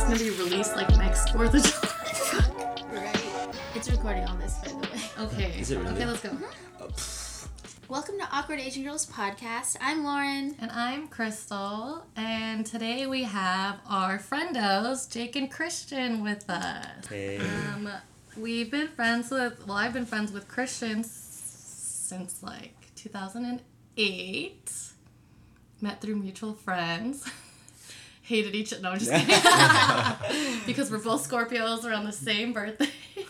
it's gonna be released like next Fourth of July. Right. It's recording all this, by the way. Okay. Is it really? Okay, let's go. Welcome to Awkward Asian Girls podcast. I'm Lauren. And I'm Crystal, and today we have our friendos, Jake and Christian, with us. Hey. Um, we've been friends with, well, I've been friends with Christian s- since like 2008. Met through mutual friends. Hated each other. No, I'm just kidding. because we're both Scorpios, we're on the same birthdays.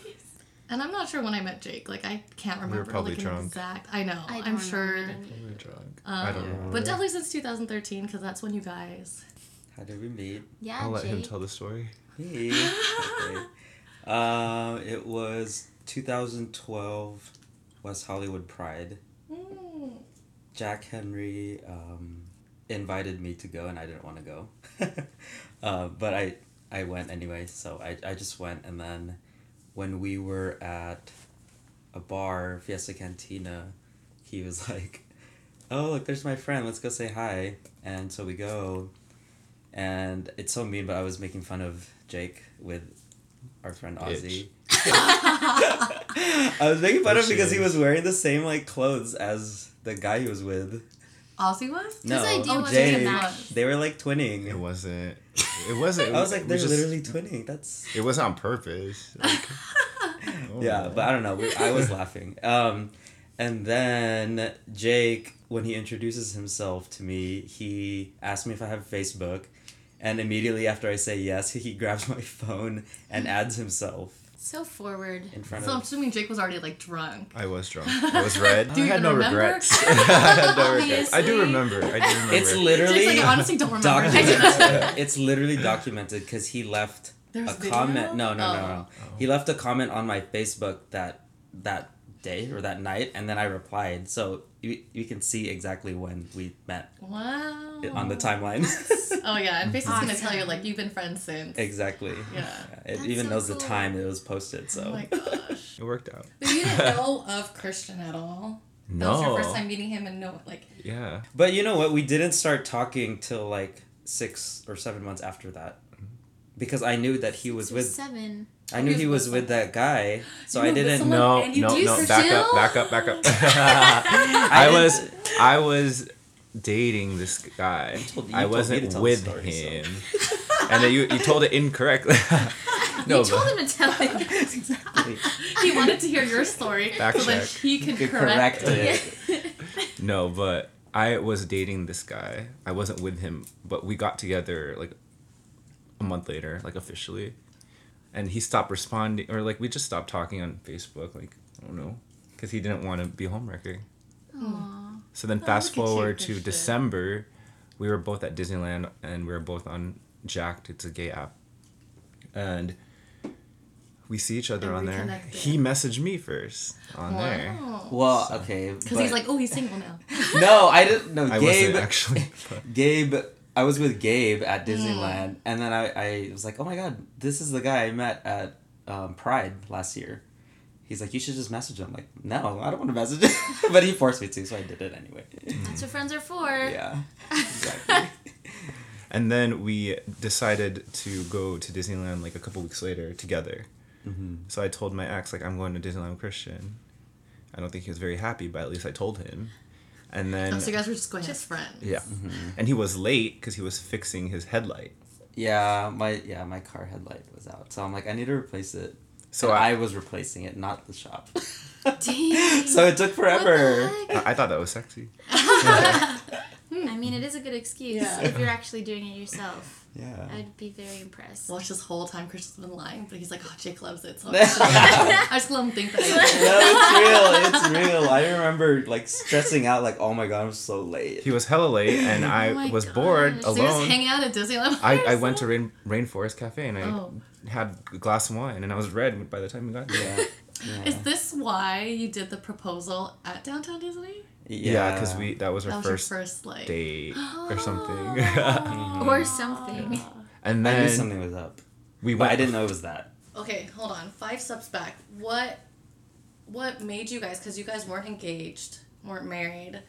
And I'm not sure when I met Jake. Like, I can't remember. probably like, an drunk. Exact. I know. I I'm sure. remember them. We drunk. Um, I don't remember. But definitely since 2013, because that's when you guys. How did we meet? Yeah, I'll let him tell the story. Hey. okay. Um, it was 2012 West Hollywood Pride. Mm. Jack Henry um, invited me to go, and I didn't want to go. uh, but I I went anyway, so I, I just went, and then when we were at a bar, Fiesta Cantina, he was like, "Oh look, there's my friend. Let's go say hi." And so we go, and it's so mean, but I was making fun of Jake with our friend Ozzy. I was making fun of him because he was wearing the same like clothes as the guy he was with. Ozzy was? No, idea wasn't Jake. They were like twinning. It wasn't. It wasn't. I was like, we they're just- literally twinning. That's It wasn't on purpose. Like, oh. yeah, but I don't know. We, I was laughing. Um, and then Jake, when he introduces himself to me, he asks me if I have Facebook, and immediately after I say yes, he grabs my phone and adds himself So forward. in front So I'm assuming Jake was already like drunk. I was drunk. I was red. Do you I had even no remember? regrets. I had no regrets. I do remember. I do remember. It's literally Jake's like, I honestly don't remember. documented. it's literally documented because he left There's a video? comment. No, no, no, Oh. no. He left a comment on my Facebook that that day or that night, and then I replied. So you you can see exactly when we met Wow. On the timeline. Oh yeah, and Facebook's gonna tell you like you've been friends since. exactly. Yeah. It That's even so knows the time it was posted. So Oh my gosh. It worked out. But you didn't know of Christian at all. No. That was your first time meeting him and no like Yeah. But you know what? We didn't start talking till like six or seven months after that. Mm-hmm. Because I knew that he was Six, with seven. I knew he was with that guy, so You I didn't know. No, no, no. Back up. Back up. Back up. I didn't- was. I was dating this guy. told- you I told me to wasn't with story, so. him. and then you you told it incorrectly. no, you told but- him to tell it. exactly. he wanted to hear your story Fact so that check. he could Could correct, correct it. it. No, but I was dating this guy. I wasn't with him, but we got together like a month later, like officially. And he stopped responding, or like we just stopped talking on Facebook. Like I don't know, because he didn't want to be a homewrecker. Aw. So then Oh, fast look forward to Christian. December, we were both at Disneyland and we were both on Jack'd. It's a gay app, and we see each other And on there. reconnected. He messaged me first on there. Wow. Well, okay. Because he's like, oh, he's single now. no, I didn't. No, I Gabe. wasn't actually. but- Gabe. I was with Gabe Mm. at Disneyland, and then I, I was like, oh my god, this is the guy I met at um, Pride last year. He's like, you should just message him. I'm like, no, I don't want to message him. but he forced me to, so I did it anyway. That's what friends are for. Yeah, exactly. And then we decided to go to Disneyland like a couple weeks later together. hmm So I told my ex like I'm going to Disneyland with Christian. I don't think he was very happy, but at least I told him. And then Oh, so you guys were just going as Just- friends. yeah, and he was late because he was fixing his headlight. Yeah, my yeah my car headlight was out, so I'm like, I need to replace it. So So I, I was replacing it, not the shop. Dang. so it took forever. What the heck? I I thought that was sexy. Hmm. I mean, it is a good excuse Yeah. if you're actually doing it yourself. Yeah. I'd be very impressed. Watch this whole time Christian's been lying, but he's like, oh, Jake loves it. So I'm just I let him think that I no, it's real. It's real. I remember like stressing out, like, oh my god, I'm so late. He was hella late, and Oh I my was gosh. bored So you're just hanging out at Disneyland? I, I went to? Rain, Rainforest Cafe and I Oh. had a glass of wine, and I was red by the time we got there. Yeah. Yeah. Is this why you did the proposal at Downtown Disney? Yeah, because we that was our That first, your first like date or something. Or something. and I knew then something was up, we went. I didn't know it was that. Okay, hold on. Five steps back. What what made you guys because you guys weren't engaged, weren't married.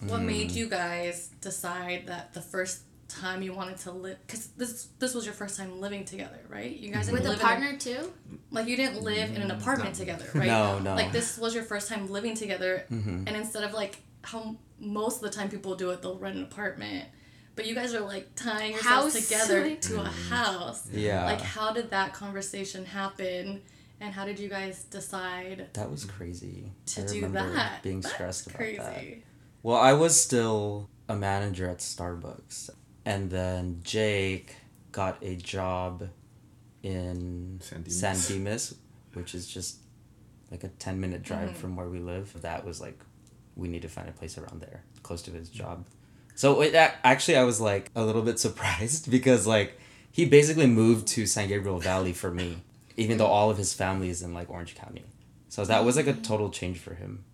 What Mm. made you guys decide that the first time you wanted to live because this this was your first time living together, right? You guys With didn't a live partner too? in a, like you didn't live in an mm, apartment together, right? No, no. Like this was your first time living together, mm-hmm. and instead of like how most of the time people do it, they'll rent an apartment. But you guys are like tying yourselves House. together to a mm-hmm. house. Yeah. Like how did that conversation happen? And how did you guys decide That was crazy. to I do that? being That's stressed about crazy. that. Well, I was still a manager at Starbucks, and then Jake got a job in San Dimas. San Dimas, which is just like a ten minute drive Mm-hmm. from where we live. That was like, we need to find a place around there, close to his job. So it actually, I was like a little bit surprised because like he basically moved to San Gabriel Valley for me, even though all of his family is in like Orange County. So that was like a total change for him.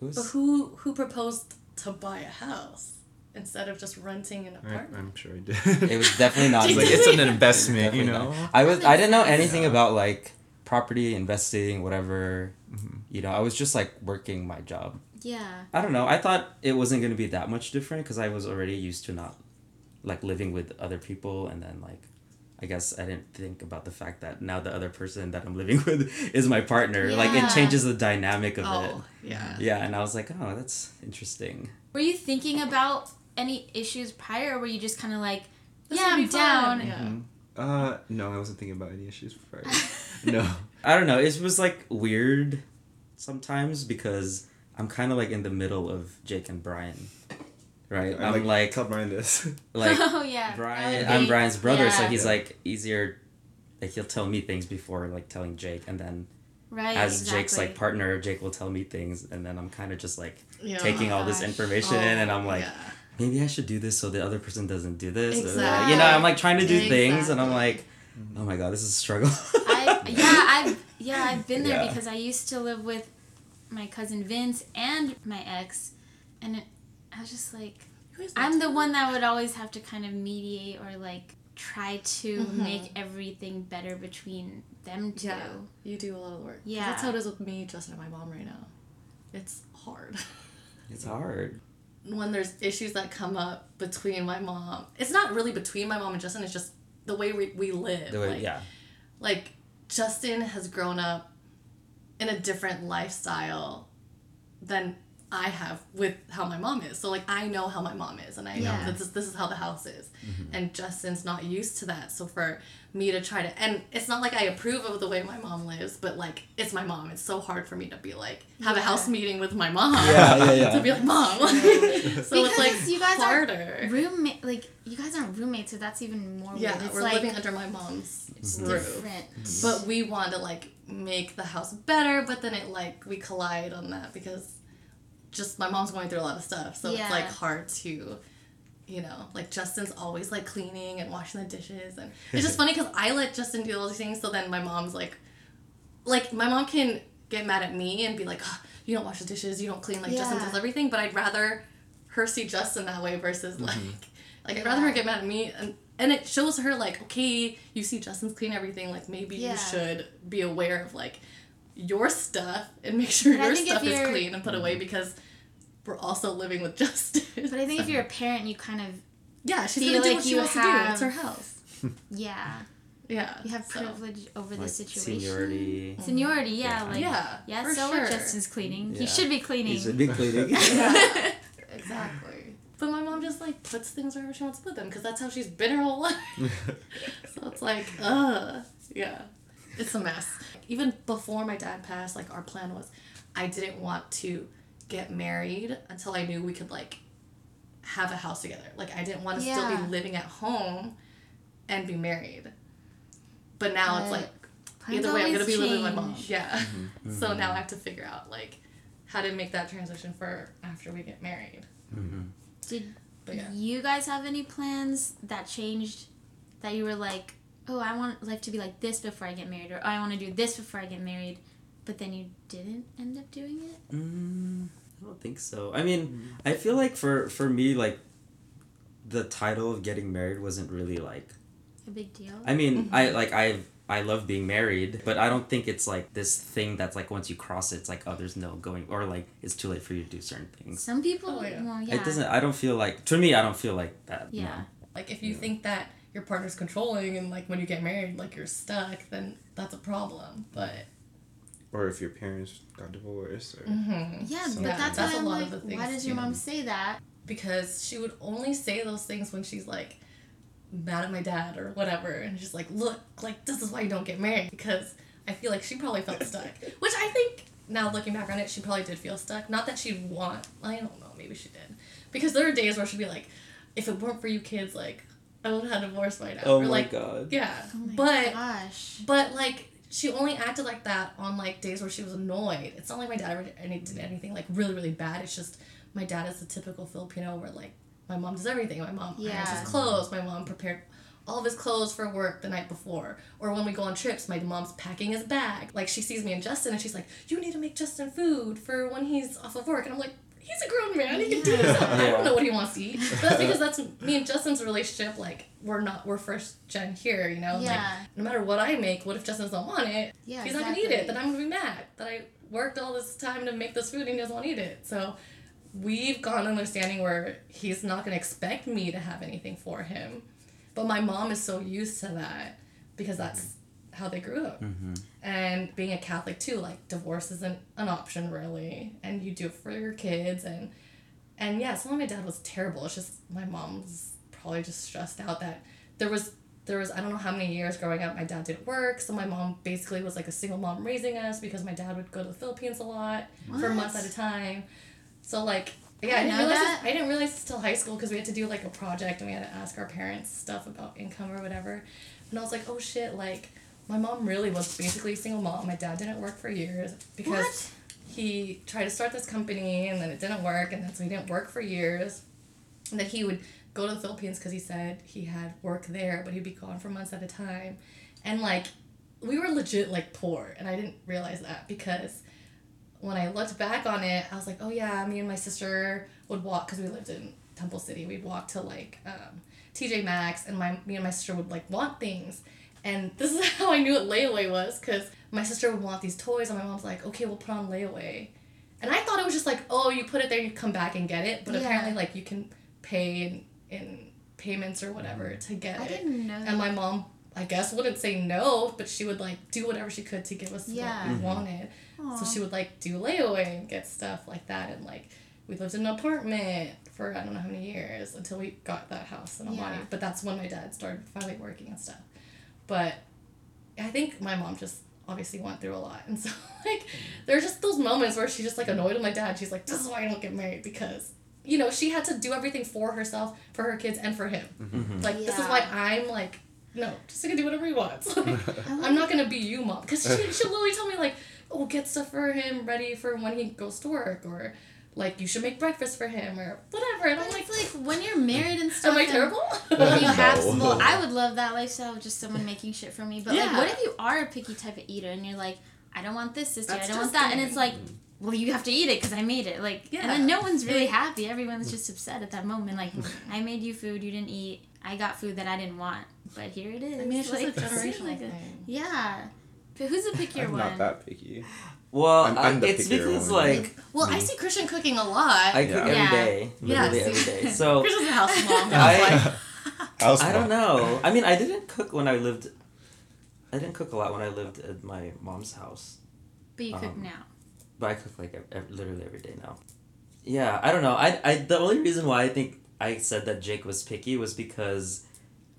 Was, But who who proposed to buy a house instead of just renting an apartment? I'm sure I did. it was definitely not It's like it's an investment, you know. not. I was I didn't know anything Yeah. about like property investing, whatever. Mm-hmm. You know, I was just like working my job. Yeah. I don't know. I thought it wasn't gonna be that much different because I was already used to not like living with other people, and then like. I guess I didn't think about the fact that now the other person that I'm living with is my partner. Like it changes the dynamic of it. Oh, yeah. Yeah, and I was like, oh, that's interesting. Were you thinking about any issues prior or were you just kind of like, This yeah, I'm fun. down? Yeah. Uh, no, I wasn't thinking about any issues prior. no. I don't know. It was like weird sometimes because I'm kind of like in the middle of Jake and Brian, right? I I'm like tell Brian this. like oh, yeah. Brian. That I'm Brian's brother, so he's Yeah. like easier. Like he'll tell me things before like telling Jake, and then Right, as Jake's like partner, Jake will tell me things, and then I'm kind of just like Yeah. taking Oh all this gosh. information in, and I'm like, yeah. Maybe I should do this so the other person doesn't do this. Exactly. You know, I'm like trying to do things, and I'm like, oh my god, this is a struggle. I, yeah, I've yeah, I've been there Yeah. because I used to live with my cousin Vince and my ex, and it, I was just like, I'm the one that would always have to kind of mediate or like try to Mm-hmm. make everything better between them two. Yeah, you do a lot of work. Yeah. that's how it is with me, Justin, and my mom right now. It's hard. it's hard. When there's issues that come up between my mom, it's not really between my mom and Justin. It's just the way we, we live. The way, like, yeah. like Justin has grown up in a different lifestyle than I have with how my mom is. So like I know how my mom is and I know Yeah. that this, this is how the house is. Mm-hmm. And Justin's not used to that. So for me to try to and it's not like I approve of the way my mom lives, but like it's my mom. It's so hard for me to be like have a house meeting with my mom. Yeah, yeah, yeah. to be like mom. so it's like you guys harder. are roommate, like you guys aren't roommates, so that's even more yeah, weird. It's we're like living under my mom's it's roof. different. But we want to like make the house better, but then it like we collide on that because just my mom's going through a lot of stuff, so Yeah. it's like hard to, you know, like Justin's always like cleaning and washing the dishes, and it's just funny because I let Justin do all these things, so then my mom's like, like my mom can get mad at me and be like, oh, you don't wash the dishes, you don't clean, like Justin does everything, but I'd rather her see Justin that way versus mm-hmm. like, like I'd rather her get mad at me and. And it shows her like, okay, you see Justin's clean everything. Like maybe Yeah. you should be aware of like your stuff and make sure But your stuff is clean and put away because we're also living with Justin. But I think if you're a parent, you kind of yeah, she's feel gonna do like what she you wants to do. It's her house. yeah, Yeah, you have so- privilege over the situation. seniority. Seniority, yeah, Yeah. like Yeah, yeah. for so sure. what Justin's cleaning. Yeah. He should be cleaning. You should be cleaning. Yeah, exactly. But my mom just like puts things wherever she wants to put them because that's how she's been her whole life. so it's like, ugh, yeah, it's a mess. Even before my dad passed, like our plan was, I didn't want to get married until I knew we could like have a house together. Like I didn't want to still be living at home and be married. But now it's like either way, I'm gonna always be living with my mom. change. Yeah. Mm-hmm. So mm-hmm. now I have to figure out like how to make that transition for after we get married. Mm-hmm. Did But yeah. you guys have any plans that changed? That you were like, oh, I want life to be like this before I get married, or oh, I want to do this before I get married, but then you didn't end up doing it. Mm, I don't think so. I mean, I feel like for for me, like the title of getting married wasn't really like. A big deal. I mean, I like I I love being married, but I don't think it's like this thing that's like once you cross it, it's like oh, there's no going or like it's too late for you to do certain things. Some people, Oh, yeah. well, yeah. It doesn't. I don't feel like to me. I don't feel like that. Yeah. no. Like if you think that your partner's controlling and like when you get married, like you're stuck, then that's a problem. But Or if your parents got divorced. Or, mhm. Yeah, So- but that's, that's why a I'm lot like, of the things. why things does your too. mom say that? because she would only say those things when she's like mad at my dad or whatever and she's like look like this is why you don't get married because i feel like she probably felt stuck which i think now looking back on it she probably did feel stuck not that she'd want i don't know maybe she did because there are days where she'd be like if it weren't for you kids like i would have had divorced by now Oh or my like god. yeah Oh my but gosh. but like she only acted like that on like days where she was annoyed. It's not like my dad ever did any- did anything like really really bad. It's just my dad is the typical Filipino where like my mom does everything. My mom irons his clothes. My mom prepared all of his clothes for work the night before. Or when we go on trips, my mom's packing his bag. Like she sees me and Justin and she's like, "You need to make Justin food for when he's off of work." And I'm like, "He's a grown man. He can do this. I don't know what he wants to eat." But that's because that's me and Justin's relationship. Like we're not we're first gen here, you know. Like Yeah. no matter what I make, what if Justin doesn't want it? Yeah, he's not gonna eat it. exactly. Then I'm gonna be mad that I worked all this time to make this food and he doesn't want to eat it. So we've gone understanding where he's not gonna expect me to have anything for him. But my mom is so used to that because that's how they grew up. Mm-hmm. And being a Catholic too, like divorce isn't an option really, and you do it for your kids and and yeah, some of my dad was terrible. It's just my mom was probably just stressed out that there was there was I don't know how many years growing up my dad didn't work, so my mom basically was like a single mom raising us because my dad would go to the Philippines a lot for What? months at a time. So like yeah, I didn't didn't know realize that. this, I didn't realize this till high school because we had to do like a project and we had to ask our parents stuff about income or whatever. And I was like, oh shit, like my mom really was basically a single mom. My dad didn't work for years because What? he tried to start this company and then it didn't work and then so he didn't work for years. And then he would go to the Philippines because he said he had work there, but he'd be gone for months at a time. And like we were legit like poor and I didn't realize that because when I looked back on it, I was like, oh yeah, me and my sister would walk because we lived in Temple City. We'd walk to like um, TJ Maxx, and my me and my sister would like want things. And this is how I knew what layaway was because my sister would want these toys, and my mom's like, okay, we'll put on layaway. And I thought it was just like, oh, you put it there, you come back and get it. But Yeah. apparently, like, you can pay in, in payments or whatever to get I it. didn't know. And my mom, I guess, wouldn't say no, but she would like do whatever she could to give us Yeah. what we mm-hmm. wanted. So she would like do layaway and get stuff like that, and like we lived in an apartment for I don't know how many years until we got that house in Almaty. Yeah. But that's when my dad started finally working and stuff. But I think my mom just obviously went through a lot, and so like there's just those moments where she's just like annoyed with my dad. She's like, "This is why I don't get married because." You know, she had to do everything for herself, for her kids, and for him. Mm-hmm. Like, this is why I'm like, no, just gonna do whatever he wants. Like, I'm not gonna be you, mom. Because she, she'll literally tell me, like, oh, get stuff for him ready for when he goes to work, or like, you should make breakfast for him, or whatever. And I'm But like, like when you're married and stuff. am I terrible? Well, you have No. well, I would love that lifestyle, of just someone making shit for me. But like, what if you are a picky type of eater and you're like, I don't want this sister. year, I don't want that, and it's like, well, you have to eat it because I made it. Like, and then no one's really happy. Everyone's just upset at that moment. Like, I made you food, you didn't eat. I got food that I didn't want, but here it is. I mean, it's just like, a generational like a- thing. Yeah. But who's the pickier I'm one? not that picky. Well, I'm- I- I'm the it's because one. like Well, I see Christian cooking a lot. I cook Yeah. every Yeah. day, literally Yes. every day. So Christian's a house mom. I House I don't know. I mean, I didn't cook when I lived. I didn't cook a lot when I lived at my mom's house, But you cook Um, now. but I cook like ev- ev- literally every day now. Yeah, I don't know. I I the only reason why I think I said that Jake was picky was because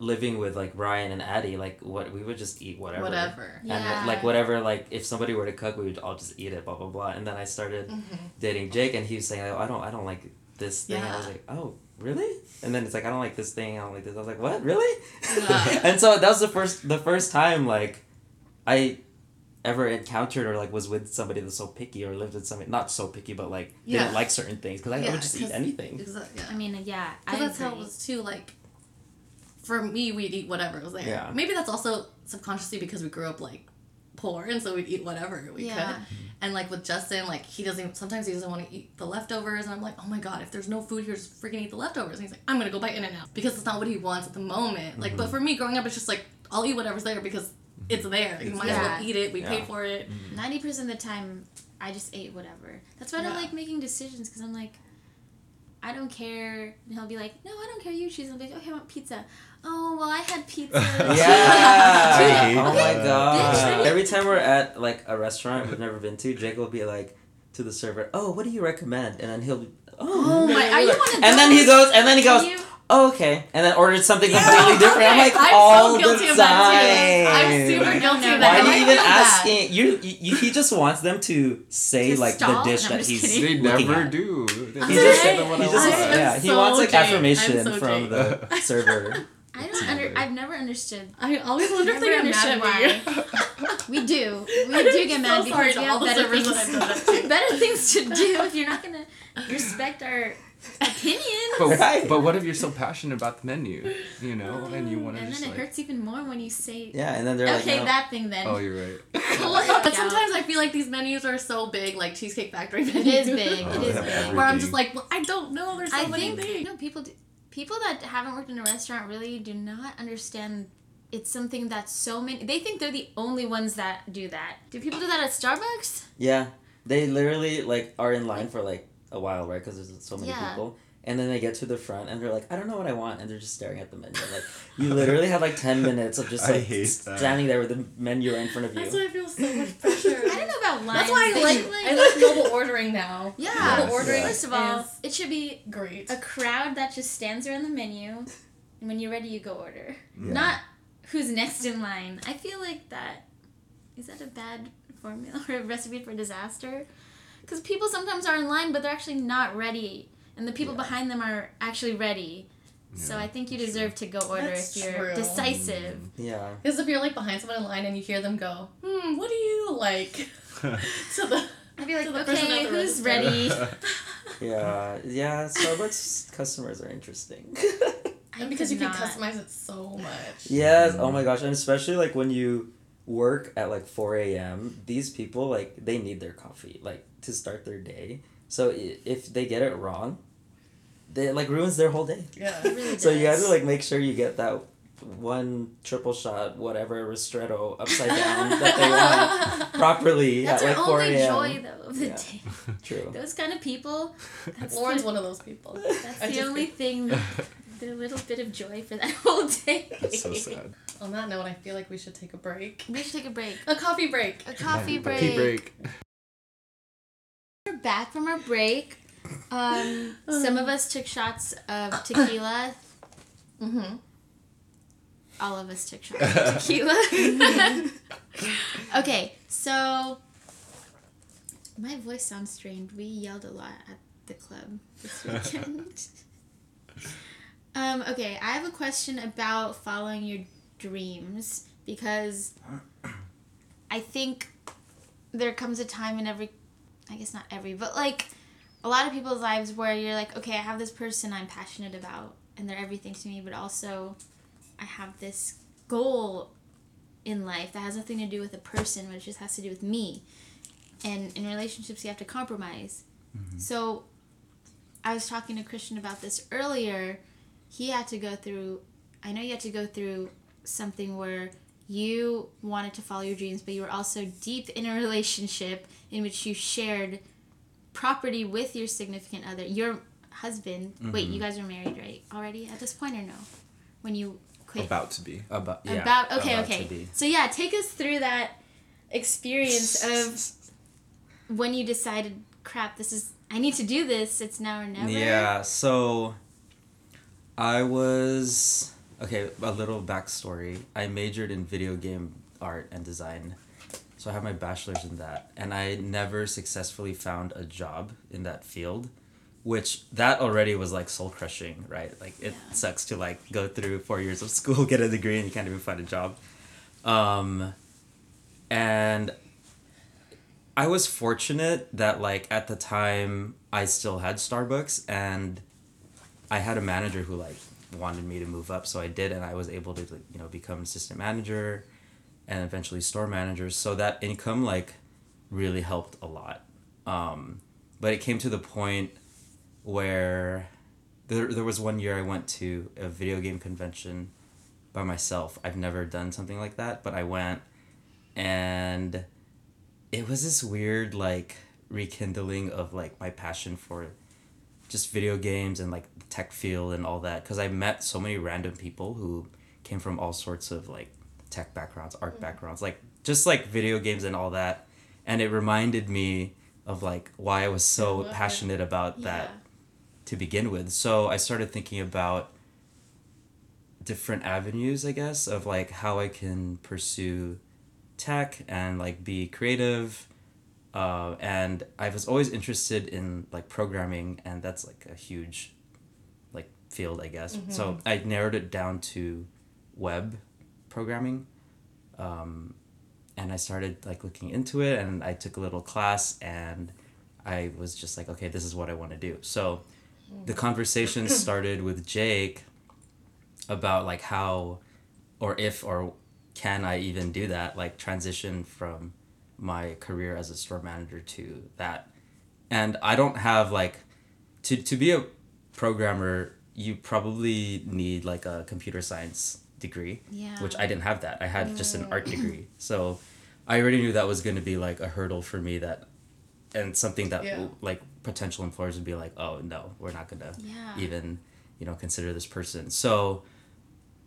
living with like Ryan and Addie, like what we would just eat whatever. Whatever. And Yeah. like whatever, like if somebody were to cook, we would all just eat it, blah blah blah. And then I started mm-hmm. dating Jake, and he was saying, "I don't, I don't like this thing." I was like, "Oh, really?" And then it's like, "I don't like this thing. I don't like this." I was like, "What? Really?" Yeah. and so that was the first, the first time like I ever encountered or like was with somebody that's so picky or lived with somebody not so picky, but like Yeah. didn't like certain things because I, I would just eat anything. Exactly. I mean, yeah. I Because that's how it was too. Like, for me, we'd eat whatever was there. Yeah. Maybe that's also subconsciously because we grew up like poor, and so we'd eat whatever we Yeah. could. And like with Justin, like he doesn't. Sometimes he doesn't want to eat the leftovers, and I'm like, oh my god, if there's no food here, just freaking eat the leftovers. And he's like, I'm gonna go buy In and Out because it's not what he wants at the moment. Like, but mm-hmm. for me, growing up, it's just like I'll eat whatever's there because mm-hmm. it's there. You It's might as well eat it. We Yeah. paid for it. Mm-hmm. Ninety percent of the time, I just ate whatever. That's why I don't Yeah. like making decisions because I'm like, I don't care. And he'll be like, no, I don't care. You choose. I'll be like, okay, I want pizza. Oh, well, I had pizza. Yeah. I hate oh my god. Bitch. Every time we're at like a restaurant we've never been to, Jake will be like to the server, "Oh, what do you recommend?" And then he'll be, Oh, oh my- are you one of And then he goes, and then he goes, You- oh, "Okay," and then ordered something Yeah, completely different. I'm like, okay, I'm all so guilty the of that time. I'm super guilty of that. Why are you even asking? You, you, he just wants them to say To like stall? the dish I'm that he's kidding. They looking never at. do. They He just, sorry. say what I he just, want. I'm yeah, he wants like Jake. Affirmation so from Jake. the server. I don't under. I've never understood. I always wonder if they Never get mad understood at me. We do. We do get mad so sorry because we have better things, that I've done that to. better things to do. If you're not gonna respect our opinions, But, Right. but what if you're so passionate about the menu, you know, and you want to and just then it like, hurts even more when you say, Yeah, and then they're "Okay, like, no. that thing then." oh, you're right. But sometimes I feel like these menus are so big, like Cheesecake Factory It menus. is big. Oh, It they is have big. everything. Where I'm just like, well, I don't know. There's so I many think things. no people do, people that haven't worked in a restaurant really do not understand. It's something that so many. They think they're the only ones that do that. Do people do that at Starbucks? Yeah, they literally like are in line for like a while, right? Because there's so many Yeah. people, and then they get to the front and they're like, "I don't know what I want," and they're just staring at the menu. Like you literally have like ten minutes of just like standing there with the menu right in front of you. That's why I feel so much pressure. I don't know about lines. That's why I They like should, I like mobile ordering now. Yeah. Mobile ordering First of all, is it should be great. a crowd that just stands around the menu, and when you're ready, you go order. Yeah. Not who's next in line. I feel like that is that a bad formula or a recipe for disaster? Because people sometimes are in line, but they're actually not ready, and the people Yeah. behind them are actually ready. So I think you deserve to go order That's if you're true. decisive. Yeah, Because if you're like behind someone in line and you hear them go, hmm, what do you like? to the I'd be like, To the person okay, the who's register." ready? yeah, yeah. Starbucks customers are interesting. and because you can not. customize it so much. yes. Oh my gosh, and especially like when you work at like four a.m. These people like they need their coffee like to start their day. So if they get it wrong, they it, like ruins their whole day. Yeah. It really So you have to like make sure you get that one triple shot, whatever ristretto upside down that they want properly That's at our like four only a.m. joy though of the Yeah. day. True. Those kind of people. That's Lauren's the, one of those people. That's I the only think- thing. The little bit of joy for that whole day. That's so sad. On that note, I feel like we should take a break. We should take a break. A coffee break. A coffee break. Tea break. Back from our break. Um, some of us took shots of tequila. Mm-hmm. All of us took shots of tequila. okay, so my voice sounds strained. We yelled a lot at the club this weekend. um, okay, I have a question about following your dreams because I think there comes a time in every, I guess not every, but like a lot of people's lives where you're like, okay, I have this person I'm passionate about and they're everything to me, but also I have this goal in life that has nothing to do with a person, but it just has to do with me. And in relationships, you have to compromise. Mm-hmm. So I was talking to Christian about this earlier. He had to go through, I know you had to go through something where you wanted to follow your dreams, but you were also deep in a relationship in which you shared property with your significant other, your husband. Wait, you mm-hmm. guys are married, right? Already at this point, or no? When you quit? About to be. About yeah. About okay, about to okay. be. So yeah, take us through that experience of when you decided, crap, this is I need to do this. It's now or never. Yeah, so I was okay, a little backstory. I majored in video game art and design. So I have my bachelor's in that and I never successfully found a job in that field, which that already was like soul crushing, right? Like it Yeah. sucks to like go through 4 years of school, get a degree and you can't even find a job. Um and I was fortunate that like at the time I still had Starbucks and I had a manager who like wanted me to move up so I did and I was able to you know become assistant manager and eventually store manager. So that income like really helped a lot. Um, but it came to the point where there, there was one year I went to a video game convention by myself. I've never done something like that but I went and it was this weird like rekindling of like my passion for just video games and like the tech field and all that because I met so many random people who came from all sorts of like tech backgrounds, art mm. backgrounds, like just like video games and all that, and it reminded me of like why I was so it. passionate about that to begin with. So I started thinking about different avenues, I guess, of like how I can pursue tech and like be creative. Uh, and I was always interested in like programming, and that's like a huge like field, I guess. So I narrowed it down to web programming. Um, and I started like looking into it, and I took a little class, and I was just like, okay, this is what I want to do. So the conversation started with Jake about like how or if or can I even do that, like transition from my career as a store manager to that. And I don't have like to to be a programmer, you probably need like a computer science degree, Yeah. which I didn't have that. I had just an art degree. So I already knew that was going to be like a hurdle for me that and something that Yeah. like potential employers would be like, "Oh, no, we're not going to Yeah. even you know consider this person so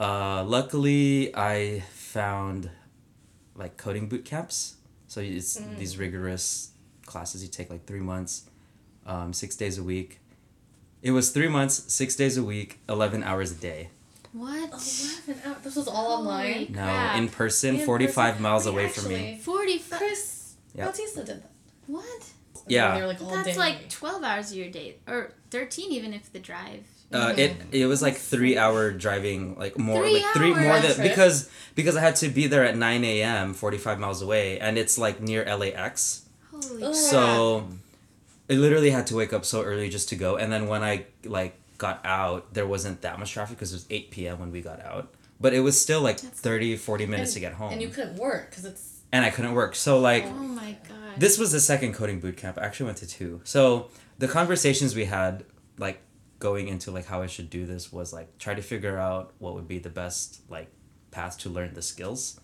uh, luckily i found like coding boot camps so it's these rigorous classes you take like three months um, six days a week it was three months six days a week 11 hours a day What? 11 hours. This was all online. Holy no crap. in person In 45 person? miles Wait, away from me Forty-five. Chris Yep. Bautista did that. What? Yeah. They were, like, all That's day. like twelve hours of your day, or thirteen even if the drive. Uh, it it was like three hour driving, like more Three like three more than Trip? because because I had to be there at nine a.m. forty five miles away, and it's like near LAX. Holy. So I literally had to wake up so early just to go. And then when I like got out, there wasn't that much traffic because it was 8 p.m. when we got out. But it was still like That's- 30, 40 minutes And- to get home. And you couldn't work because it's. and I couldn't work. So like Oh my god. this was the second coding boot camp. I actually went to two. So the conversations we had, like going into like how I should do this, was like try to figure out what would be the best like path to learn the skills,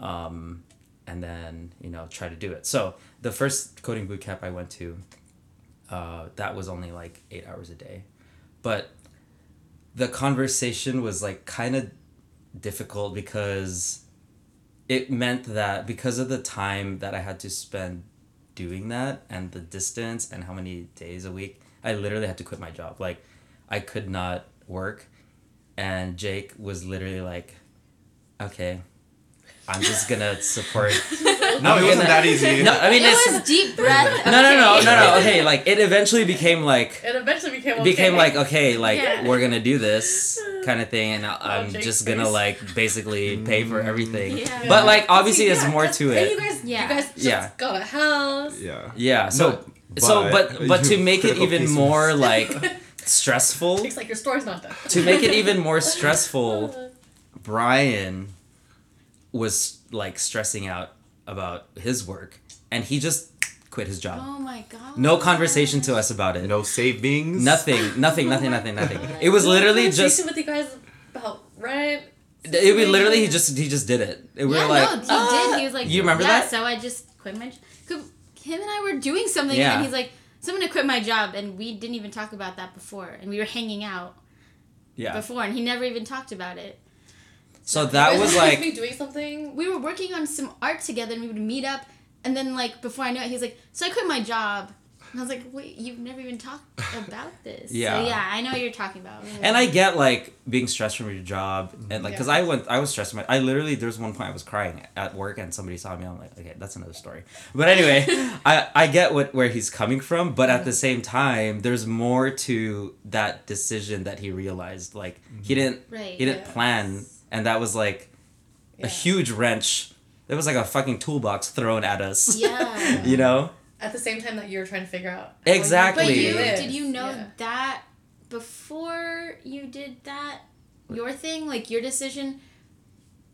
um, and then you know try to do it. So the first coding boot camp I went to, uh, that was only like eight hours a day, but the conversation was like kind of difficult because it meant that because of the time that I had to spend doing that and the distance and how many days a week, I literally had to quit my job. Like, I could not work. And Jake was literally like, okay, I'm just gonna support. No, it wasn't that easy. No, I mean, it it's. was deep breath. No, no, no, no, no. Okay, like, it eventually became like, It eventually became. Okay. became like okay like Yeah. we're gonna do this kind of thing and I- i'm Jake's just gonna face. like basically pay for mm. everything Yeah. but like obviously Yeah, there's more that's- to and it You guys, Yeah. you guys just Yeah. got a house. Yeah. yeah so No, so but but to make it even piece more like stressful It's like your story's not done. to make it even more stressful brian was like stressing out about his work and he just quit his job Oh my god. no conversation to us about it No savings. nothing nothing nothing nothing nothing it was literally Conversation just with you guys about rent. It was literally he just he just did it. We yeah, were like, no, he "Ah." did. He was like, You remember yeah, that? So I just quit my. Him and I were doing something, Yeah. and he's like, "Someone quit my job," and we didn't even talk about that before, and we were hanging out yeah. before, and he never even talked about it. So that was like be doing something. We were working on some art together, and we would meet up, and then like before I know it, he's like, "So I quit my job." And I was like, "Wait, you've never even talked about this." Yeah. So yeah, I know what you're talking about. and I get like being stressed from your job and like because Yeah. I went I was stressed my I literally there's one point I was crying at work and somebody saw me I'm like okay that's another story but anyway I I get what where he's coming from but at the same time there's more to that decision that he realized like he mm-hmm. didn't Right. he didn't Yes. plan and that was like Yeah. a huge wrench it was like a fucking toolbox thrown at us Yeah. you know At the same time that you were trying to figure out. Exactly. But you live. did you know Yeah. that before you did that your thing like your decision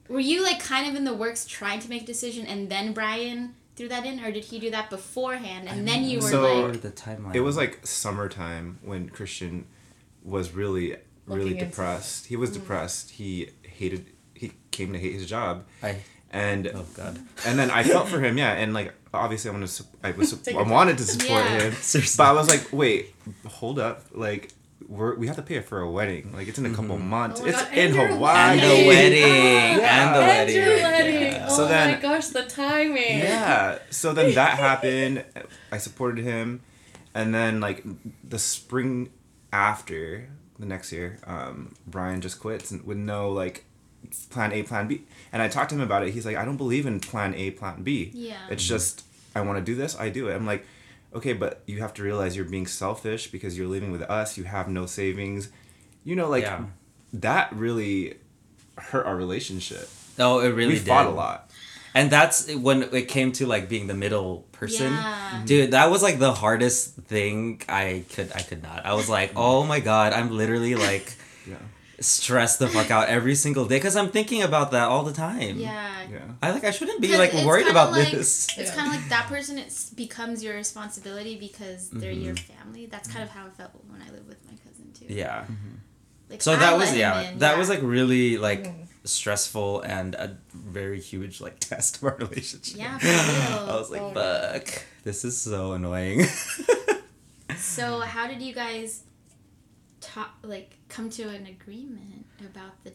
were you like kind of in the works trying to make a decision and then Brian threw that in or did he do that beforehand and then you were So- like the timeline It was like summertime when Christian was really, really Looking into depressed. He was mm. depressed. He hated. He came to hate his job, I and Oh God. and then I felt for him, yeah, and like obviously I wanted to, su- I was, Take I wanted to support Yeah. him, Seriously. but I was like, wait, hold up, like we're we have to pay for a wedding, like it's in a couple months, Oh it's God, in and Hawaii, And the Wedding. wedding. Yeah. And the And wedding. your wedding. Yeah. Oh So my then- gosh, the timing. Yeah. So then that happened. I supported him, and then like the spring after the next year, um, Brian just quits with no like plan A, plan B. And I talked to him about it. He's like, I don't believe in plan A, plan B. Yeah. It's just I want to do this. I do it. I'm like, okay, but you have to realize you're being selfish because you're living with us. You have no savings. You know, like Yeah. that really hurt our relationship. Oh, it really we did. fought a lot. And that's when it came to like being the middle person. Yeah. Mm-hmm. Dude, that was like the hardest thing I could I could not. I was like, "Oh my god, I'm literally like Yeah. Stressed the fuck out every single day cuz I'm thinking about that all the time." Yeah. Yeah. I like I shouldn't be like worried about like- this. It's Yeah. kind of like that person It becomes your responsibility because they're your Mm-hmm. family. That's kind of how I felt when I lived with my cousin too. Yeah. Like, So I that was yeah, in, that yeah. was like really like Mm. stressful and a very huge like test of our relationship. Yeah, for real. I was like, Oh, "Fuck. This is so annoying." So how did you guys talk like come to an agreement about the